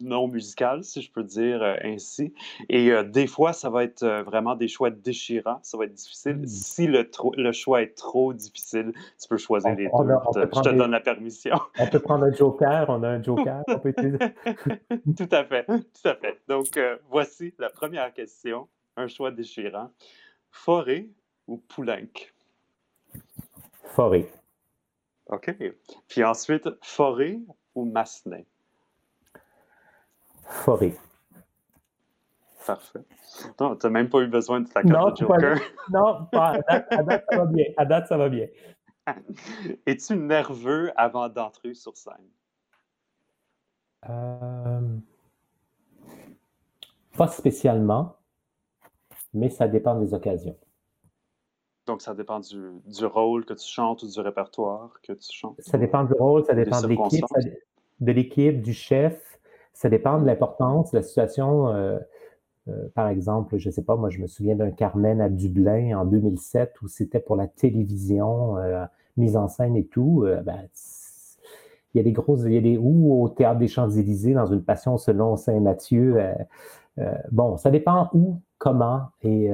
non musical, si je peux dire euh, ainsi. Et euh, des fois, ça va être euh, vraiment des choix déchirants. Ça va être difficile. Hmm. Si le, le, choix est trop difficile, tu peux choisir les deux. je te donne la permission. <laughs> On peut prendre un joker. On a un joker. On peut <laughs> tout à fait. Tout à fait. Donc, voici la première question. Un choix déchirant. Forêt ou Poulenc? Forêt. OK. Puis ensuite, Forêt ou Massenet? Forêt. Parfait. Non, tu n'as même pas eu besoin de ta carte de Joker. non, pas, à, date, ça va bien. À date, ça va bien. <laughs> Es-tu nerveux avant d'entrer sur scène? Euh, pas spécialement, mais ça dépend des occasions. Donc, ça dépend du, du, rôle que tu chantes ou du répertoire que tu chantes? Ça dépend du rôle, ça dépend de l'équipe, de l'équipe, du chef, ça dépend de l'importance, de la situation. Euh, euh, par exemple, je ne sais pas, moi, je me souviens d'un Carmen à Dublin en 2007 où c'était pour la télévision, euh, mise en scène et tout. Ben, il y a des grosses, il y a des ou au Théâtre des Champs-Élysées dans une passion selon Saint Matthieu. bon, ça dépend où, comment, et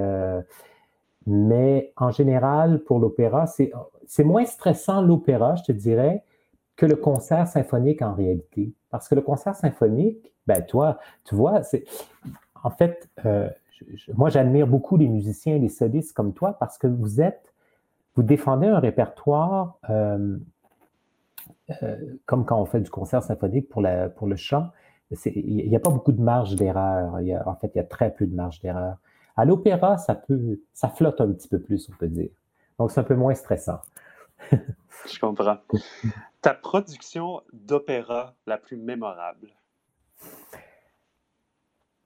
mais en général, pour l'opéra, c'est moins stressant l'opéra, je te dirais, que le concert symphonique en réalité. Parce que le concert symphonique, ben toi, tu vois, c'est en fait, euh, moi j'admire beaucoup les musiciens et les solistes comme toi parce que vous êtes, vous défendez un répertoire euh, euh, comme quand on fait du concert symphonique pour, pour le chant. Il n'y a pas beaucoup de marge d'erreur. En fait, il y a très peu de marge d'erreur. À l'opéra, ça peut, ça flotte un petit peu plus, on peut dire. Donc, c'est un peu moins stressant. <laughs> Je comprends. Production d'opéra la plus mémorable?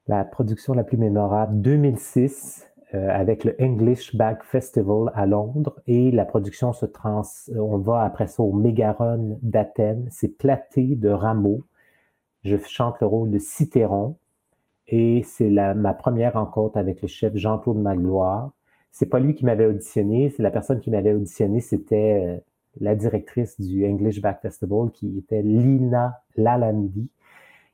La production la plus mémorable, 2006, euh, avec le English Bag Festival à Londres. Et la production se trans... On va après ça au Mégaron d'Athènes. C'est Platé de Rameau. Je chante le rôle de Citeron. Et c'est ma première rencontre avec le chef Jean-Claude Magloire. C'est pas lui qui m'avait auditionné, c'est la personne qui m'avait auditionné, c'était euh, la directrice du English Back Festival, qui était Lina Lalandi,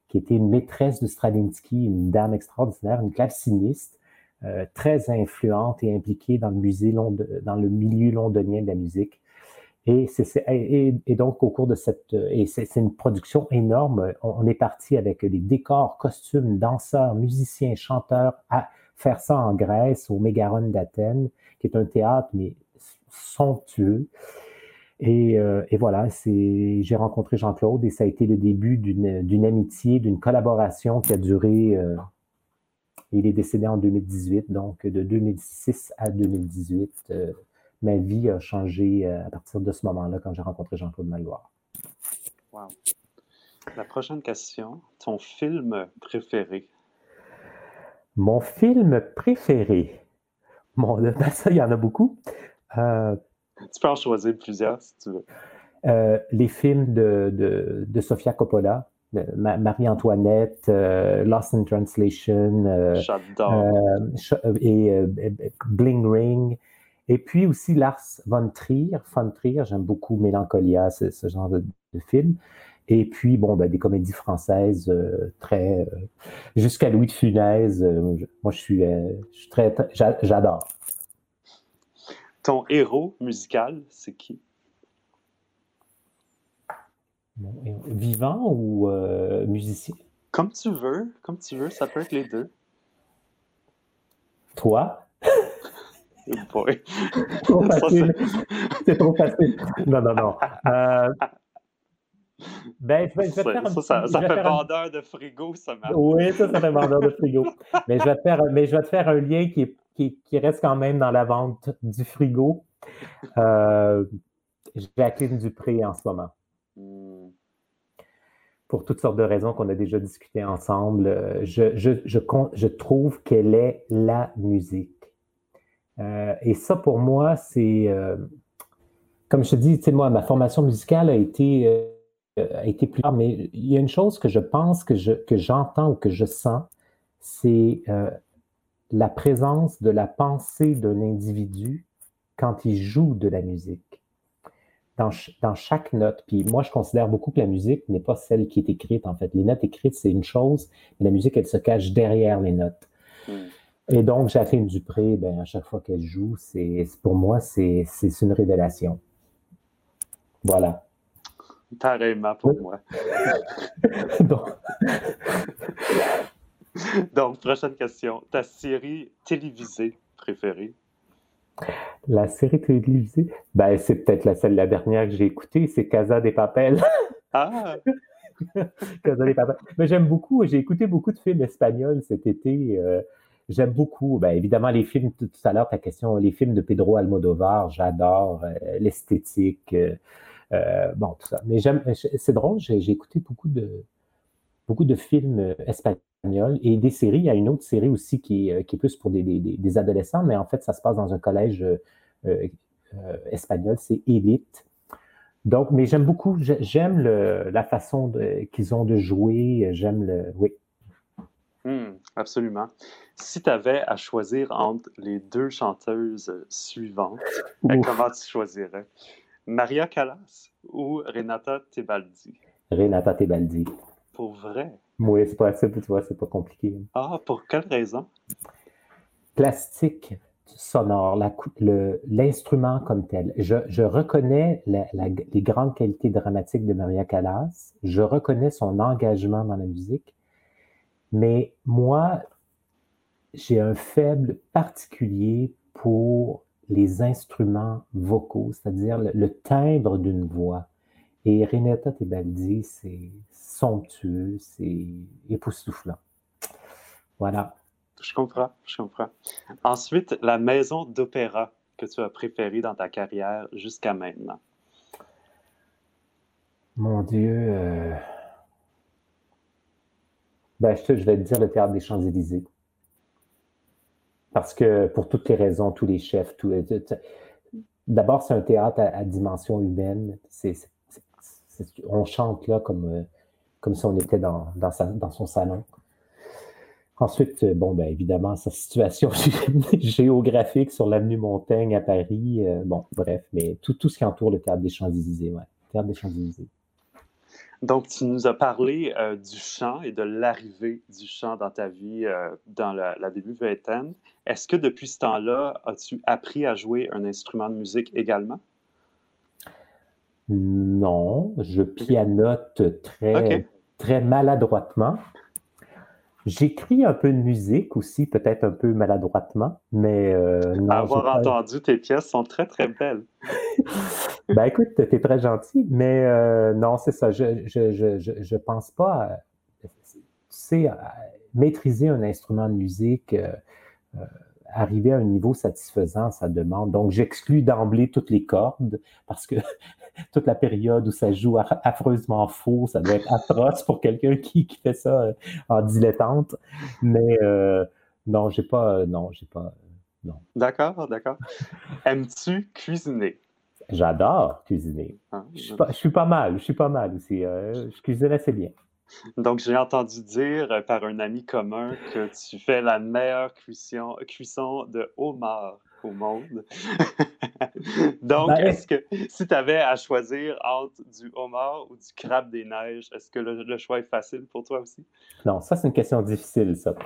qui était une maîtresse de Stravinsky, une dame extraordinaire, une claveciniste, euh, très influente et impliquée dans le milieu londonien de la musique. Et, et, donc, au cours de cette... Et c'est une production énorme. On, est parti avec des décors, costumes, danseurs, musiciens, chanteurs, à faire ça en Grèce, au Mégaron d'Athènes, qui est un théâtre, mais somptueux. Euh, et, voilà, j'ai rencontré Jean-Claude et ça a été le début d'une amitié, d'une collaboration qui a duré. Euh, il est décédé en 2018, donc de 2006 à 2018, euh, ma vie a changé à partir de ce moment-là quand j'ai rencontré Jean-Claude Maloire. Wow. La prochaine question, ton film préféré? Mon film préféré? Bon, ben <laughs> ça, il y en a beaucoup. Tu peux en choisir plusieurs si tu veux. Euh, les films de, de, Sofia Coppola, Marie-Antoinette, euh, Lost in Translation, euh, et Bling Ring. Et puis aussi Lars von Trier. Von Trier, j'aime beaucoup Mélancolia, ce, ce genre de, film. Et puis, bon, ben, des comédies françaises très. jusqu'à Louis de Funès. moi, je suis, je suis très. J'adore. Ton héros musical, c'est qui? Vivant ou euh, musicien? Comme tu veux, comme tu veux, ça peut être les deux. Toi? <laughs> C'est trop facile. Non, non, non. Euh, Ben, je vais, ça, fait vendeur de frigo, ça marche. Oui, ça, ça fait vendeur de frigo. mais, je vais te faire, mais je vais te faire un lien qui, qui, reste quand même dans la vente du frigo. Euh, Jacqueline Dupré en ce moment. Pour toutes sortes de raisons qu'on a déjà discutées ensemble, je, trouve qu'elle est la musique. Euh, et ça, pour moi, c'est. Euh, comme je te dis, tu moi, ma formation musicale a été, euh, a été plus tard, mais il y a une chose que je pense, que, je, que j'entends ou que je sens, c'est la présence de la pensée d'un individu quand il joue de la musique. Dans, dans, chaque note. Puis moi, je considère beaucoup que la musique n'est pas celle qui est écrite, en fait. Les notes écrites, c'est une chose, mais la musique, elle se cache derrière les notes. Hmm. Et donc, Jacqueline Dupré, ben, à chaque fois qu'elle joue, c'est, pour moi, c'est, une révélation. Voilà. Pareillement pour moi. <laughs> Donc, <laughs> prochaine question. Ta série télévisée préférée? La série télévisée? Ben, c'est peut-être la, la dernière que j'ai écoutée, c'est Casa des Papel. <laughs> Ah! Casa des Papel. Mais j'aime beaucoup, j'ai écouté beaucoup de films espagnols cet été. Euh, j'aime beaucoup, ben, évidemment, les films, tout, à l'heure, ta question, les films de Pedro Almodovar, j'adore euh, l'esthétique, euh, bon, tout ça. Mais j'aime, c'est drôle, j'ai écouté beaucoup de, beaucoup de films espagnols et des séries. Il y a une autre série aussi qui, euh, qui est plus pour des, des, adolescents, mais en fait, ça se passe dans un collège euh, euh, espagnol, c'est Élite. Donc, mais j'aime beaucoup, j'aime la façon qu'ils ont de jouer, j'aime le. Oui. Hmm, absolument. Si tu avais à choisir entre les deux chanteuses suivantes, comment tu choisirais? Maria Callas ou Renata Tebaldi? Renata Tebaldi. Pour vrai? Oui, c'est assez, tu vois, c'est pas compliqué. Ah, pour quelle raison? Plastique sonore, l'instrument comme tel. Je, reconnais les grandes qualités dramatiques de Maria Callas, je reconnais son engagement dans la musique, mais moi, j'ai un faible particulier pour les instruments vocaux, c'est-à-dire le, timbre d'une voix. Et Renata Tebaldi, c'est somptueux, c'est époustouflant. Voilà. Je comprends, je comprends. Ensuite, la maison d'opéra que tu as préférée dans ta carrière jusqu'à maintenant. Mon Dieu. Euh... Ben, je, vais te dire le théâtre des Champs-Élysées. Parce que pour toutes les raisons, tous les chefs, tout, d'abord, c'est un théâtre à, dimension humaine. On chante là comme euh, comme si on était dans, dans, son salon. Ensuite, euh, bon, ben, évidemment, sa situation <laughs> géographique sur l'avenue Montaigne à Paris, euh, bon, bref, mais tout, tout ce qui entoure le théâtre des Champs-Élysées, ouais, théâtre des Champs-Élysées. Donc, tu nous as parlé du chant et de l'arrivée du chant dans ta vie dans la, la, début vingtaine. Est-ce que depuis ce temps-là, as-tu appris à jouer un instrument de musique également? Non, je pianote très, très maladroitement. J'écris un peu de musique aussi, peut-être un peu maladroitement, mais euh, non. Avoir entendu tes pièces sont très, très belles. <laughs> ben écoute, tu es très gentil, mais euh, non, c'est ça. Je je, je, je, pense pas. tu sais, maîtriser un instrument de musique. Euh, arriver à un niveau satisfaisant, ça demande. Donc, j'exclus d'emblée toutes les cordes parce que toute la période où ça joue affreusement faux, ça doit être atroce pour quelqu'un qui, fait ça euh, en dilettante. Mais euh, non, j'ai pas, euh, non, j'ai pas, non. D'accord, d'accord. Aimes-tu cuisiner? J'adore cuisiner. Ah, je, suis pas, je, suis pas, mal, je suis pas mal aussi. je cuisine assez bien. Donc, j'ai entendu dire euh, par un ami commun que tu fais la meilleure cuisson, cuisson de homard au monde. <laughs> Donc, ben, est-ce que si tu avais à choisir entre du homard ou du crabe des neiges, est-ce que le, choix est facile pour toi aussi? Non, ça, c'est une question difficile, ça. <laughs>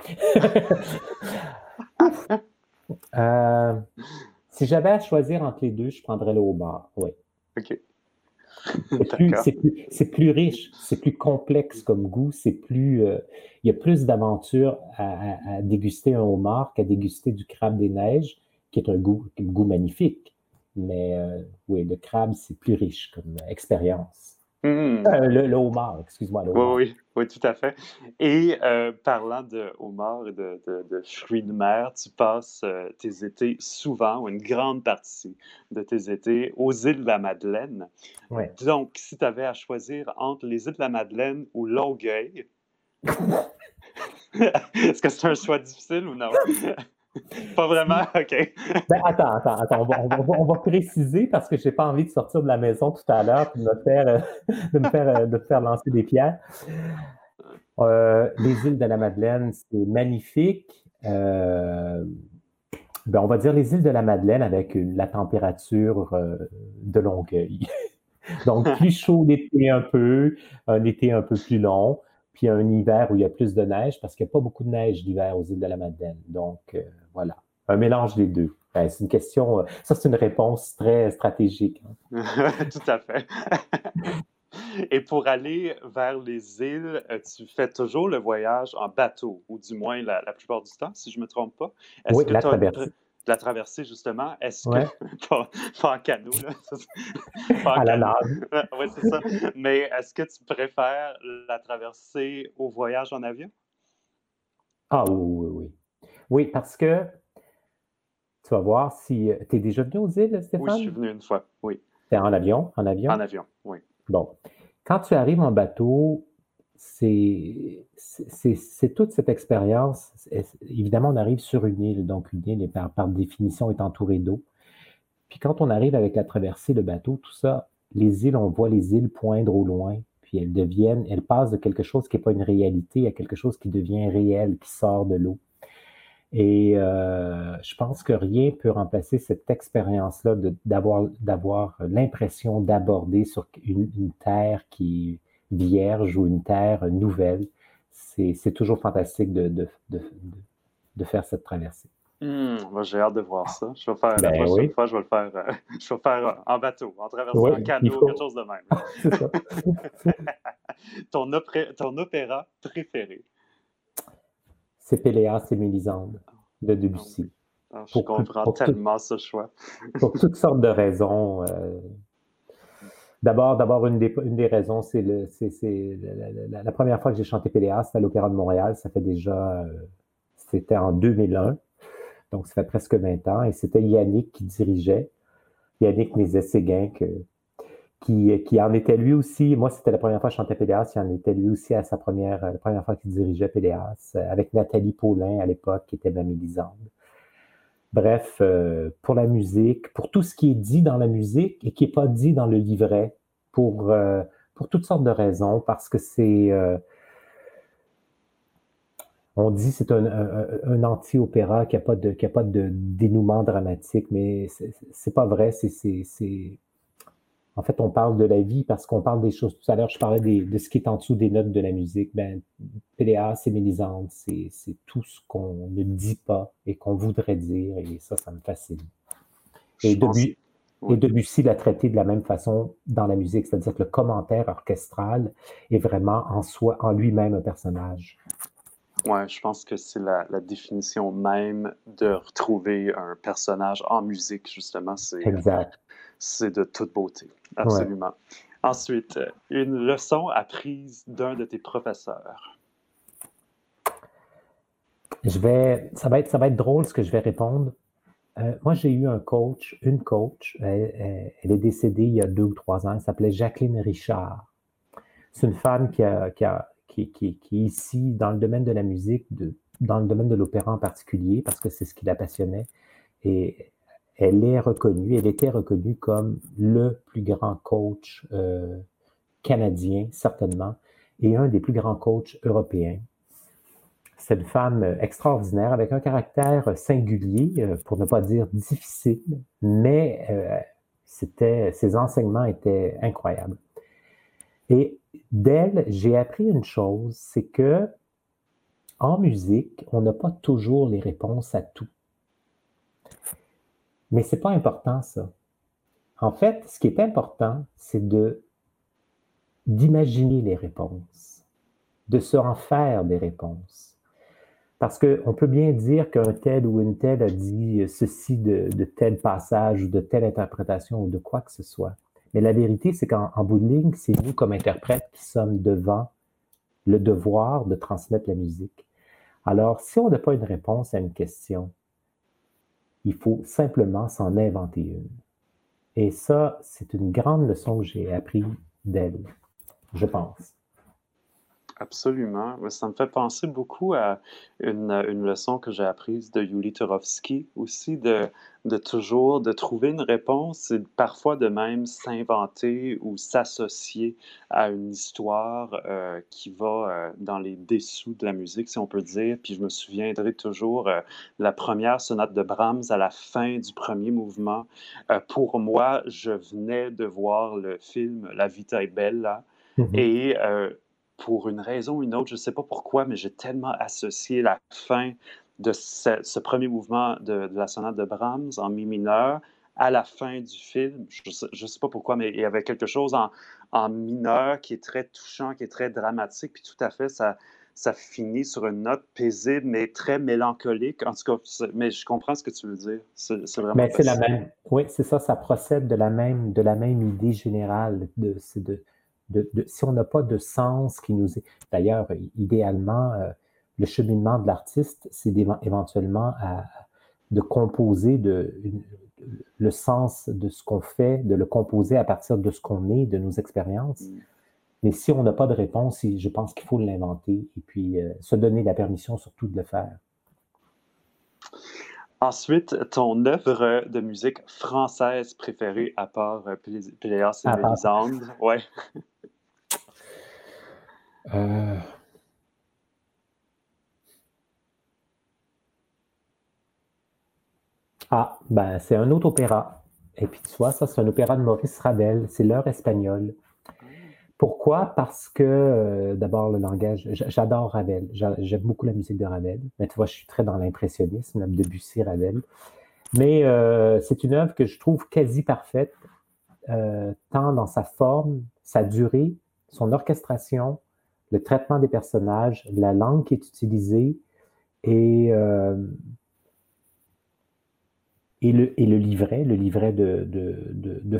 Euh, si j'avais à choisir entre les deux, je prendrais le homard, oui. OK. C'est plus, riche, c'est plus complexe comme goût, c'est plus, euh, il y a plus d'aventure à, déguster un homard qu'à déguster du crabe des neiges, qui est un goût, goût magnifique. Mais euh, oui, le crabe, c'est plus riche comme expérience. Hmm. Euh, le, homard, excuse-moi. Oui, oui, tout à fait. Et euh, parlant de homard et de, fruits de mer, tu passes euh, tes étés souvent, ou une grande partie de tes étés, aux îles de la Madeleine. Donc, si tu avais à choisir entre les îles de la Madeleine ou Longueuil, <laughs> <laughs> est-ce que c'est un choix difficile ou non? <laughs> <laughs> Pas vraiment? OK. Ben, attends, attends, attends. On va, préciser parce que je n'ai pas envie de sortir de la maison tout à l'heure et <laughs> de me faire, euh, de me faire, euh, de faire lancer des pierres. Euh, les îles de la Madeleine, c'est magnifique. ben, on va dire les îles de la Madeleine avec la température de Longueuil. <laughs> Donc, plus chaud l'été un peu, un été un peu plus long puis un hiver où il y a plus de neige, parce qu'il n'y a pas beaucoup de neige l'hiver aux îles de la Madeleine. Donc, euh, voilà, un mélange des deux. Ben, c'est une question, euh, ça c'est une réponse très stratégique. Hein. <laughs> Tout à fait. Et pour aller vers les îles, euh, tu fais toujours le voyage en bateau, ou du moins la, plupart du temps, si je ne me trompe pas. oui, la traversée la traversée, justement, est-ce que. pas, en <laughs> canot, là. <laughs> pas à la nage. <laughs> oui, c'est ça. Mais est-ce que tu préfères la traversée au voyage en avion? Ah oui, oui, oui. Oui, parce que tu vas voir si. Euh, tu es déjà venu aux îles, Stéphane? Oui, je suis venu une fois, oui. En avion? En avion? En avion, oui. Bon. Quand tu arrives en bateau, c'est toute cette expérience. Évidemment, on arrive sur une île, donc une île, par, par définition, est entourée d'eau. Puis quand on arrive avec la traversée, le bateau, tout ça, les îles, on voit les îles poindre au loin, puis elles deviennent, elles passent de quelque chose qui n'est pas une réalité à quelque chose qui devient réel, qui sort de l'eau. Et euh, je pense que rien peut remplacer cette expérience-là d'avoir l'impression d'aborder sur une, terre qui, vierge ou une terre nouvelle. C'est toujours fantastique de, de, de, faire cette traversée. Hmm, j'ai hâte de voir ça. Je vais faire la ben prochaine fois, je vais le faire, euh, <laughs> je vais faire euh, en bateau, en traversant un canot, quelque chose de même. <laughs> <laughs> ton, ton opéra préféré? C'est Péléas et Mélisande de Debussy. Ah, je comprends tellement ce choix. pour toutes sortes de raisons. Euh, D'abord, d'abord une, des, raisons, c'est la, première fois que j'ai chanté PDA, à l'Opéra de Montréal. Ça fait déjà, euh, c'était en 2001, donc ça fait presque 20 ans, et c'était Yannick qui dirigeait, Yannick Nézet-Séguin, qui, qui en était lui aussi. Moi, c'était la première fois que je chantais PDA, il en était lui aussi à sa première, la première fois qu'il dirigeait PDA, avec Nathalie Paulin à l'époque, qui était ma mélisande. Bref, euh, pour la musique, pour tout ce qui est dit dans la musique et qui n'est pas dit dans le livret, pour, euh, pour toutes sortes de raisons, parce que c'est... Euh, on dit c'est un, un, anti-opéra qui n'a pas, de, qui a pas de dénouement dramatique, mais c'est pas vrai. C'est en fait, on parle de la vie parce qu'on parle des choses. Tout à l'heure, je parlais de ce qui est en dessous des notes de la musique. Ben, PDA, c'est Mélisande, c'est tout ce qu'on ne dit pas et qu'on voudrait dire, et ça, ça me fascine. Et, Debussy l'a traité de la même façon dans la musique, c'est-à-dire que le commentaire orchestral est vraiment en soi, en lui-même un personnage. Oui, je pense que c'est la, définition même de retrouver un personnage en musique, justement. C'est, exact c'est de toute beauté. Absolument. Ensuite, une leçon apprise d'un de tes professeurs. Je vais, ça va être, ça va être drôle ce que je vais répondre. Euh, moi, j'ai eu un coach, une coach. Elle, est décédée il y a deux ou trois ans. Elle s'appelait Jacqueline Richard. C'est une femme qui, a, qui, a, qui, qui, qui, est ici dans le domaine de la musique, de, dans le domaine de l'opéra en particulier, parce que c'est ce qui la passionnait. Et elle est reconnue, elle était reconnue comme le plus grand coach euh, canadien, certainement, et un des plus grands coachs européens. C'est femme extraordinaire avec un caractère singulier, euh, pour ne pas dire difficile, mais euh, ses enseignements étaient incroyables. Et d'elle, j'ai appris une chose, c'est que en musique, on n'a pas toujours les réponses à tout. Mais c'est pas important, ça. En fait, ce qui est important, c'est de d'imaginer les réponses, de se en faire des réponses. Parce qu'on peut bien dire qu'un tel ou une telle a dit ceci de, tel passage ou de telle interprétation ou de quoi que ce soit. Mais la vérité, c'est qu'en bout de ligne, c'est nous, comme interprètes, qui sommes devant le devoir de transmettre la musique. Alors, si on n'a pas une réponse à une question, il faut simplement s'en inventer une. Et ça, c'est une grande leçon que j'ai appris d'elle, je pense. Absolument. Ça me fait penser beaucoup à une, une leçon que j'ai apprise de Yuli Turovsky aussi, de, de toujours de trouver une réponse et parfois de même s'inventer ou s'associer à une histoire euh, qui va euh, dans les dessous de la musique, si on peut dire. Puis je me souviendrai toujours euh, la première sonate de Brahms à la fin du premier mouvement. pour moi, je venais de voir le film La Vita est bella. Mm-hmm. Et pour une raison ou une autre, je ne sais pas pourquoi, mais j'ai tellement associé la fin de ce, premier mouvement de, la sonate de Brahms en mi mineur à la fin du film. Je ne sais, pas pourquoi, mais il y avait quelque chose en, en, mineur qui est très touchant, qui est très dramatique, puis tout à fait, ça, ça finit sur une note paisible, mais très mélancolique. En tout cas, mais je comprends ce que tu veux dire. C'est vraiment. Mais c'est la même. Oui, c'est ça. Ça procède de la même, de la même idée générale. De, de, si on n'a pas de sens qui nous est. D'ailleurs, idéalement, euh, le cheminement de l'artiste, c'est éventuellement de composer de, le sens de ce qu'on fait, de le composer à partir de ce qu'on est, de nos expériences. Mm. Mais si on n'a pas de réponse, je pense qu'il faut l'inventer et puis euh, se donner la permission surtout de le faire. Ensuite, ton œuvre de musique française préférée à part euh, Péléas et Mélisandre. Ouais. Euh, ah, ben c'est un autre opéra. Et puis tu vois, ça c'est un opéra de Maurice Ravel, c'est l'heure espagnole. Pourquoi? Parce que euh, d'abord le langage, j'adore Ravel, j'aime beaucoup la musique de Ravel, mais tu vois, je suis très dans l'impressionnisme, Debussy, Ravel. Mais euh, c'est une œuvre que je trouve quasi parfaite, tant dans sa forme, sa durée, son orchestration, le traitement des personnages, la langue qui est utilisée et, euh, et, le, et, le, livret, le livret de, de, de,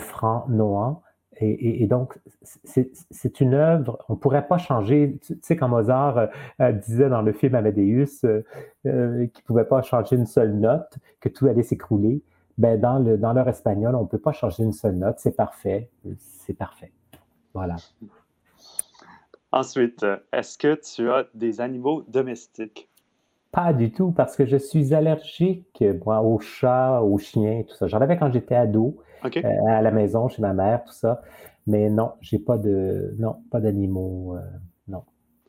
Noah. Et, donc, c'est une œuvre, on ne pourrait pas changer. Tu, sais, quand Mozart euh, disait dans le film Amadeus euh, qu'il ne pouvait pas changer une seule note, que tout allait s'écrouler, ben dans l'heure dans espagnol, on ne peut pas changer une seule note, c'est parfait, c'est parfait. Voilà. Ensuite, est-ce que tu as des animaux domestiques? Pas du tout, parce que je suis allergique, moi, aux chats, aux chiens, tout ça. J'en avais quand j'étais ado, euh, à la maison, chez ma mère, tout ça. Mais non, j'ai pas de, non, pas d'animaux, euh, non.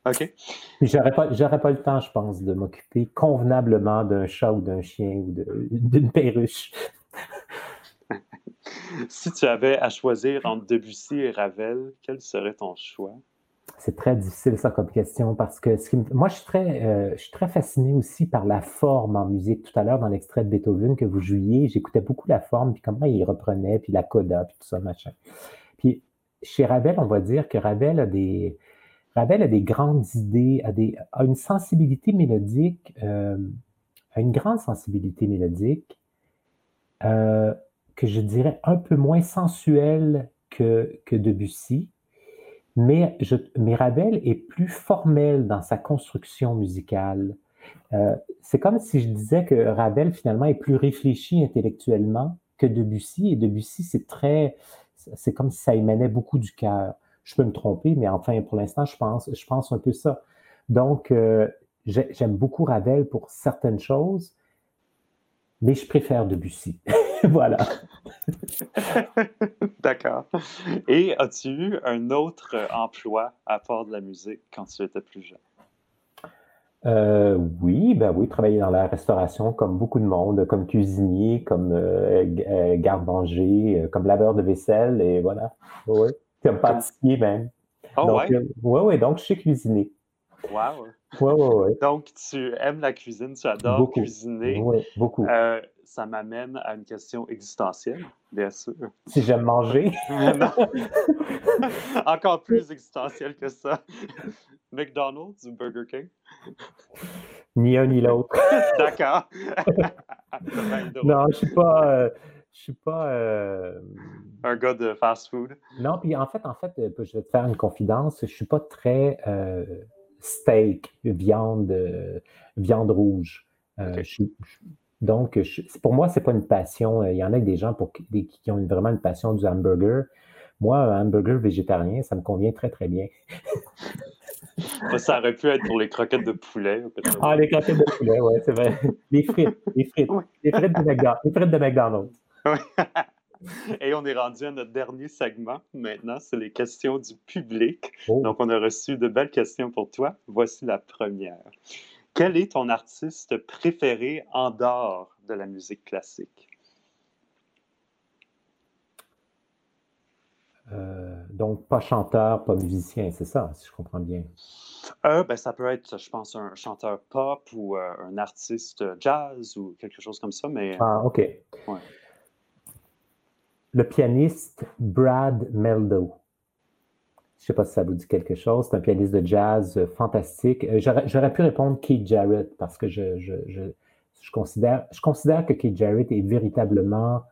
OK. J'aurais pas, j'aurais pas le temps, je pense, de m'occuper convenablement d'un chat ou d'un chien ou d'une perruche. <laughs> si tu avais à choisir entre Debussy et Ravel, quel serait ton choix? C'est très difficile ça comme question parce que moi je suis très euh, fasciné aussi par la forme en musique. Tout à l'heure dans l'extrait de Beethoven que vous jouiez, j'écoutais beaucoup la forme puis comment il reprenait puis la coda puis tout ça machin. Puis chez Ravel, on va dire que Ravel a des Ravel a des grandes idées, a des a une sensibilité mélodique, euh, a une grande sensibilité mélodique euh, que je dirais un peu moins sensuelle que que Debussy mais, je, Ravel est plus formel dans sa construction musicale. Euh, c'est comme si je disais que Ravel, finalement, est plus réfléchi intellectuellement que Debussy. Et Debussy, c'est très. C'est comme si ça émanait beaucoup du cœur. Je peux me tromper, mais enfin, pour l'instant, je pense, je pense un peu ça. Donc, euh, j'aime beaucoup Ravel pour certaines choses, mais je préfère Debussy. <laughs> <laughs> voilà. <laughs> D'accord. Et as-tu eu un autre emploi à part de la musique quand tu étais plus jeune? Euh, oui, ben oui, travailler dans la restauration comme beaucoup de monde, comme cuisinier, comme euh, euh, garde-manger, comme laveur de vaisselle, et voilà. Oui, comme pâtissier même. Oh, donc, ouais? oui, oui, donc je sais cuisiner. Wow! Oui, oui, oui. Donc, tu aimes la cuisine, tu adores cuisiner. Oui, beaucoup ça m'amène à une question existentielle, bien sûr. Si j'aime manger? <laughs> <laughs> Encore plus existentielle que ça. <laughs> McDonald's ou Burger King? Ni un ni l'autre. D'accord. non, je suis pas. Euh, je suis pas. Euh, un gars de fast food. Non, puis en fait, en fait, euh, je vais te faire une confidence. Je suis pas très steak, viande, viande rouge. Donc, pour moi, c'est pas une passion. Il y en a des gens pour, qui ont vraiment une passion du hamburger. Moi, un hamburger végétarien, ça me convient très, très bien. <laughs> Ça aurait pu être pour les croquettes de poulet. Ah, les croquettes de poulet, oui, c'est vrai. Les frites, les frites. Les frites de McDonald's. Les frites de McDonald's. Et on est rendu à notre dernier segment maintenant, c'est les questions du public. Oh. Donc, on a reçu de belles questions pour toi. Voici la première. Quel est ton artiste préféré en dehors de la musique classique? Euh, donc, pas chanteur, pas musicien, c'est ça, si je comprends bien. Euh, ben, ça peut être, je pense, un chanteur pop ou euh, un artiste jazz ou quelque chose comme ça, mais... Ah, OK. Le pianiste Brad Meldo. Je ne sais pas si ça vous dit quelque chose. C'est un pianiste de jazz fantastique. J'aurais pu répondre Keith Jarrett parce que je, considère, que Keith Jarrett est véritablement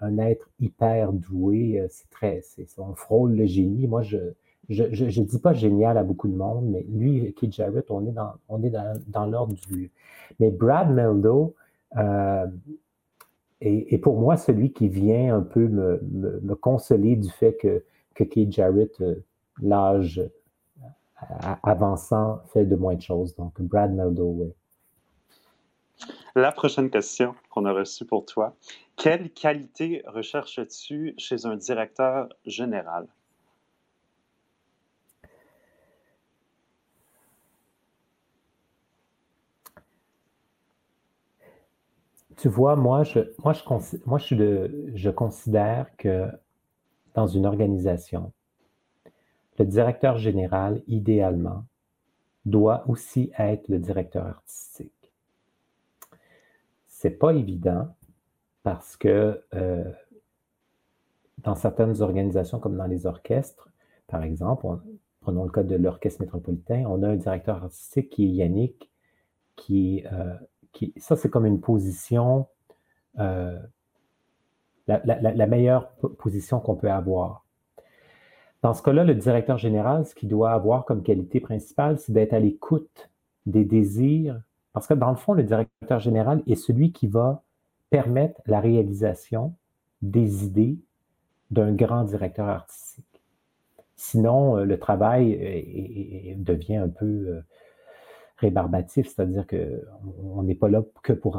un, être hyper doué. Euh, c'est très, on frôle le génie. Moi, je je, dis pas génial à beaucoup de monde, mais lui, Keith Jarrett, on est dans, l'ordre du. Mais Brad Meldo euh, est, pour moi celui qui vient un peu me, consoler du fait que, que Keith Jarrett, euh, l'âge avançant, fait de moins de choses. Donc, Brad Meldo, oui. La prochaine question qu'on a reçue pour toi. Quelle qualité recherches-tu chez un directeur général? Tu vois, moi, je, moi, je, moi, je, je considère que dans une organisation, le directeur général, idéalement, doit aussi être le directeur artistique. C'est pas évident parce que euh, dans certaines organisations, comme dans les orchestres, par exemple, prenons le cas de l'Orchestre métropolitain, on a un directeur artistique qui est Yannick, qui, euh, ça c'est comme une position, euh, la, meilleure position qu'on peut avoir. Dans ce cas-là, le directeur général, ce qu'il doit avoir comme qualité principale, c'est d'être à l'écoute des désirs parce que dans le fond, le directeur général est celui qui va permettre la réalisation des idées d'un grand directeur artistique. Sinon, euh, le travail devient un peu euh, rébarbatif, c'est-à-dire qu'on n'est pas là que pour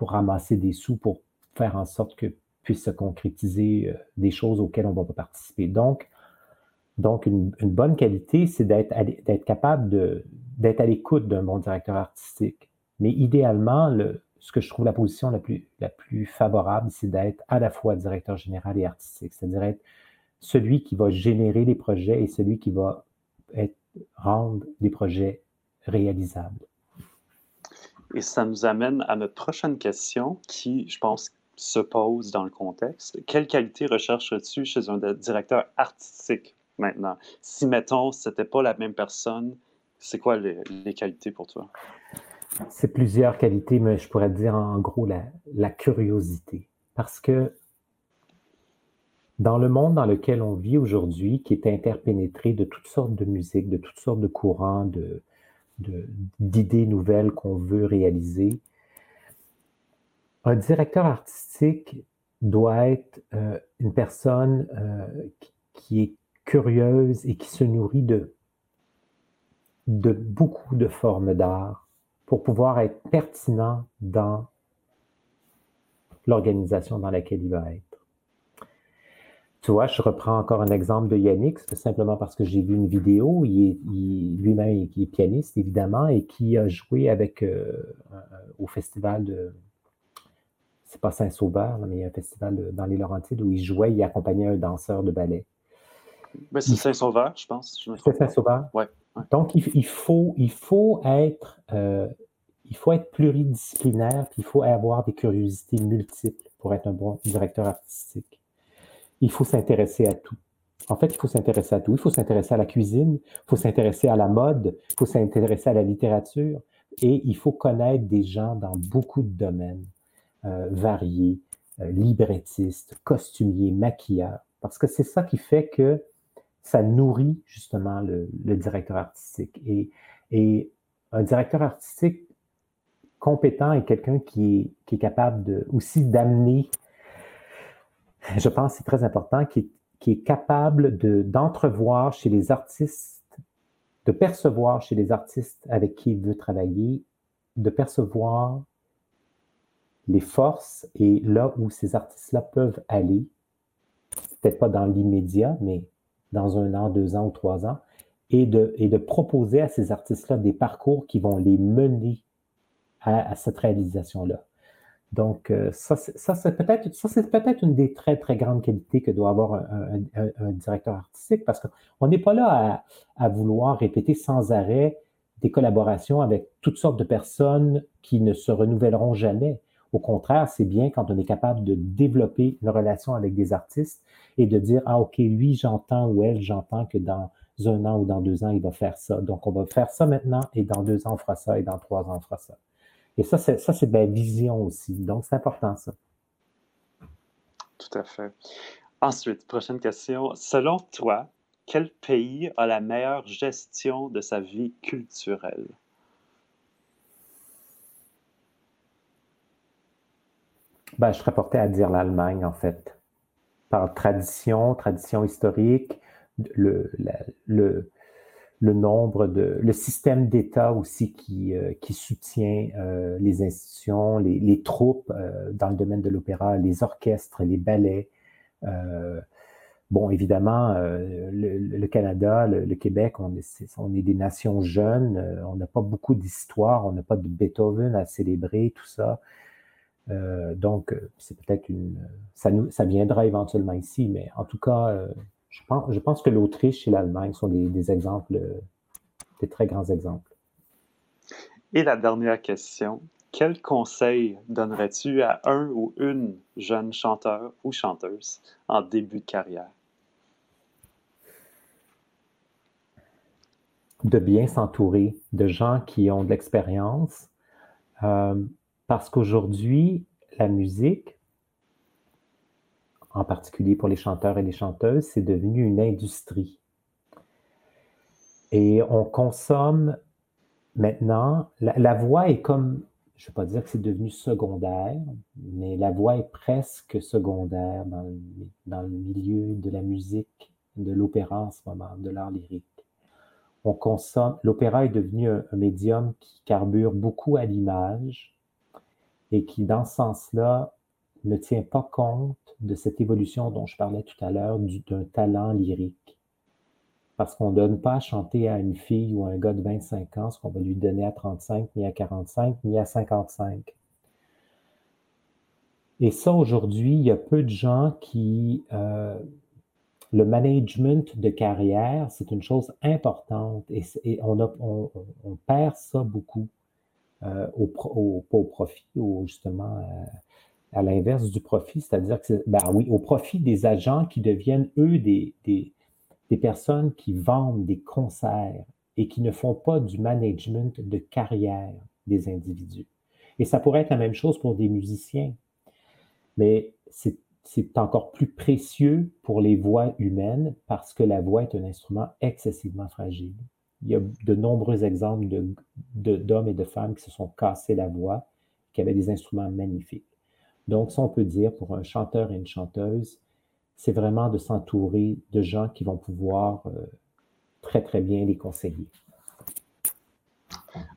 ramasser des sous, pour faire en sorte que puissent se concrétiser euh, des choses auxquelles on va pas participer. Donc, donc une, bonne qualité, c'est d'être capable d'être à l'écoute d'un bon directeur artistique. Mais idéalement, le, ce que je trouve la position la plus, la plus favorable, c'est d'être à la fois directeur général et artistique, c'est-à-dire être celui qui va générer les projets et celui qui va rendre les projets réalisables. Et ça nous amène à notre prochaine question qui, je pense, se pose dans le contexte. Quelle qualité recherches-tu chez un directeur artistique maintenant? Si, mettons, ce n'était pas la même personne, c'est quoi les qualités pour toi? C'est plusieurs qualités, mais je pourrais dire en gros la, curiosité. Parce que dans le monde dans lequel on vit aujourd'hui, qui est interpénétré de toutes sortes de musiques, de toutes sortes de courants, d'idées nouvelles qu'on veut réaliser, un directeur artistique doit être euh, une personne euh, qui est curieuse et qui se nourrit de, beaucoup de formes d'art, pour pouvoir être pertinent dans l'organisation dans laquelle il va être. Tu vois, je reprends encore un exemple de Yannick, simplement parce que j'ai vu une vidéo, lui-même est pianiste, évidemment, et qui a joué avec euh, au festival de. C'est pas Saint-Sauveur, mais il y a un festival dans les Laurentides où il jouait, il accompagnait un danseur de ballet. Ben, c'est Saint-Sauveur, je pense. C'est Saint-Sauveur? Oui. Donc, il, faut, il, faut être, euh, il faut être pluridisciplinaire, puis il faut avoir des curiosités multiples pour être un bon directeur artistique. Il faut s'intéresser à tout. En fait, il faut s'intéresser à tout. Il faut s'intéresser à la cuisine, il faut s'intéresser à la mode, il faut s'intéresser à la littérature, et il faut connaître des gens dans beaucoup de domaines variés librettiste, costumier, maquilleur, parce que c'est ça qui fait que ça nourrit justement le, directeur artistique. Et, un directeur artistique compétent est quelqu'un qui, est, capable aussi d'amener, je pense c'est très important, qui est capable d'entrevoir chez les artistes, de percevoir chez les artistes avec qui il veut travailler, de percevoir les forces et là où ces artistes-là peuvent aller, peut-être pas dans l'immédiat, mais dans un an, deux ans ou trois ans, et de, et de proposer à ces artistes-là des parcours qui vont les mener à, cette réalisation-là. Donc, euh, ça, ça c'est peut-être peut-être une des très, très grandes qualités que doit avoir un, directeur artistique, parce qu'on n'est pas là à, vouloir répéter sans arrêt des collaborations avec toutes sortes de personnes qui ne se renouvelleront jamais. Au contraire, c'est bien quand on est capable de développer une relation avec des artistes et de dire, ah, OK, lui, j'entends ou elle, j'entends que dans un an ou dans deux ans, il va faire ça. Donc, on va faire ça maintenant et dans deux ans, on fera ça et dans trois ans, on fera ça. Et ça, c'est, ça, c'est vision aussi. Donc, c'est important, ça. Tout à fait. Ensuite, prochaine question. Selon toi, quel pays a la meilleure gestion de sa vie culturelle? Ben, je serais porté à dire l'Allemagne, en fait. Par tradition, tradition historique, le, le, le nombre de. le système d'État aussi qui, euh, qui soutient euh, les institutions, les, troupes euh, dans le domaine de l'opéra, les orchestres, les ballets. bon, évidemment, le, le, Canada, le, Québec, on est, on est des nations jeunes, on n'a pas beaucoup d'histoire, on n'a pas de Beethoven à célébrer, tout ça. Euh, donc, euh, c'est peut-être une. Ça, nous, ça viendra éventuellement ici, mais en tout cas, euh, je, pense, je pense que l'Autriche et l'Allemagne sont des, exemples, des très grands exemples. Et la dernière question. Quel conseil donnerais-tu à un ou une jeune chanteur ou chanteuse en début de carrière? De bien s'entourer de gens qui ont de l'expérience. Parce qu'aujourd'hui, la musique, en particulier pour les chanteurs et les chanteuses, c'est devenu une industrie. Et on consomme maintenant, la, voix est comme, je ne vais pas dire que c'est devenu secondaire, mais la voix est presque secondaire dans le, milieu de la musique, de l'opéra en ce moment, de l'art lyrique. On consomme, l'opéra est devenu un médium qui carbure beaucoup à l'image, et qui, dans ce sens-là, ne tient pas compte de cette évolution dont je parlais tout à l'heure, d'un talent lyrique. Parce qu'on ne donne pas à chanter à une fille ou à un gars de 25 ans ce qu'on va lui donner à 35, ni à 45, ni à 55. Et ça, aujourd'hui, il y a peu de gens qui... Euh, le management de carrière, c'est une chose importante et, on, on, perd ça beaucoup. Euh, au, au, pas au profit, ou justement euh, à, l'inverse du profit, c'est-à-dire que, ben oui, au profit des agents qui deviennent, eux, des, des, personnes qui vendent des concerts et qui ne font pas du management de carrière des individus. Et ça pourrait être la même chose pour des musiciens, mais c'est encore plus précieux pour les voix humaines parce que la voix est un instrument excessivement fragile il y a de nombreux exemples d'hommes de, et de femmes qui se sont cassés la voix, qui avaient des instruments magnifiques. Donc, ça, on peut dire pour un chanteur et une chanteuse, c'est vraiment de s'entourer de gens qui vont pouvoir euh, très, très bien les conseiller.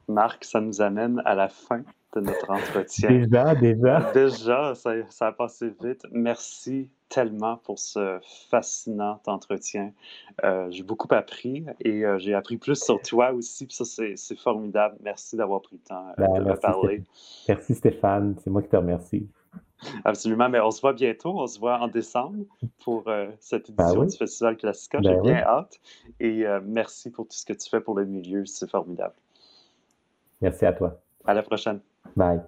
Marc, ça nous amène à la fin de notre entretien. Déjà, déjà. Déjà, ça, ça a passé vite. Merci tellement pour ce fascinant entretien. Euh, j'ai beaucoup appris et euh, j'ai appris plus sur toi aussi. Puis ça, c'est formidable. Merci d'avoir pris le temps euh, ben, de me parler. Merci Stéphane. C'est moi qui te remercie. Absolument. Mais on se voit bientôt. On se voit en décembre pour cette ben édition du Festival Classica. Ben j'ai bien hâte. Et merci pour tout ce que tu fais pour le milieu. C'est formidable. Merci à toi. À la prochaine. Bye.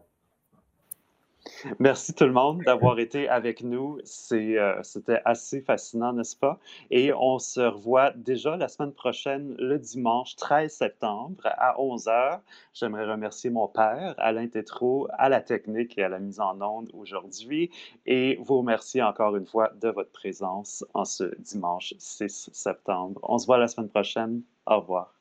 Merci tout le monde d'avoir été avec nous. Euh, c'était assez fascinant, n'est-ce pas? Et on se revoit déjà la semaine prochaine, le dimanche 13 septembre à 11h. J'aimerais remercier mon père, Alain Tétrault, à la technique et à la mise en onde aujourd'hui. Et vous remercier encore une fois de votre présence en ce dimanche 6 septembre. On se voit la semaine prochaine. Au revoir.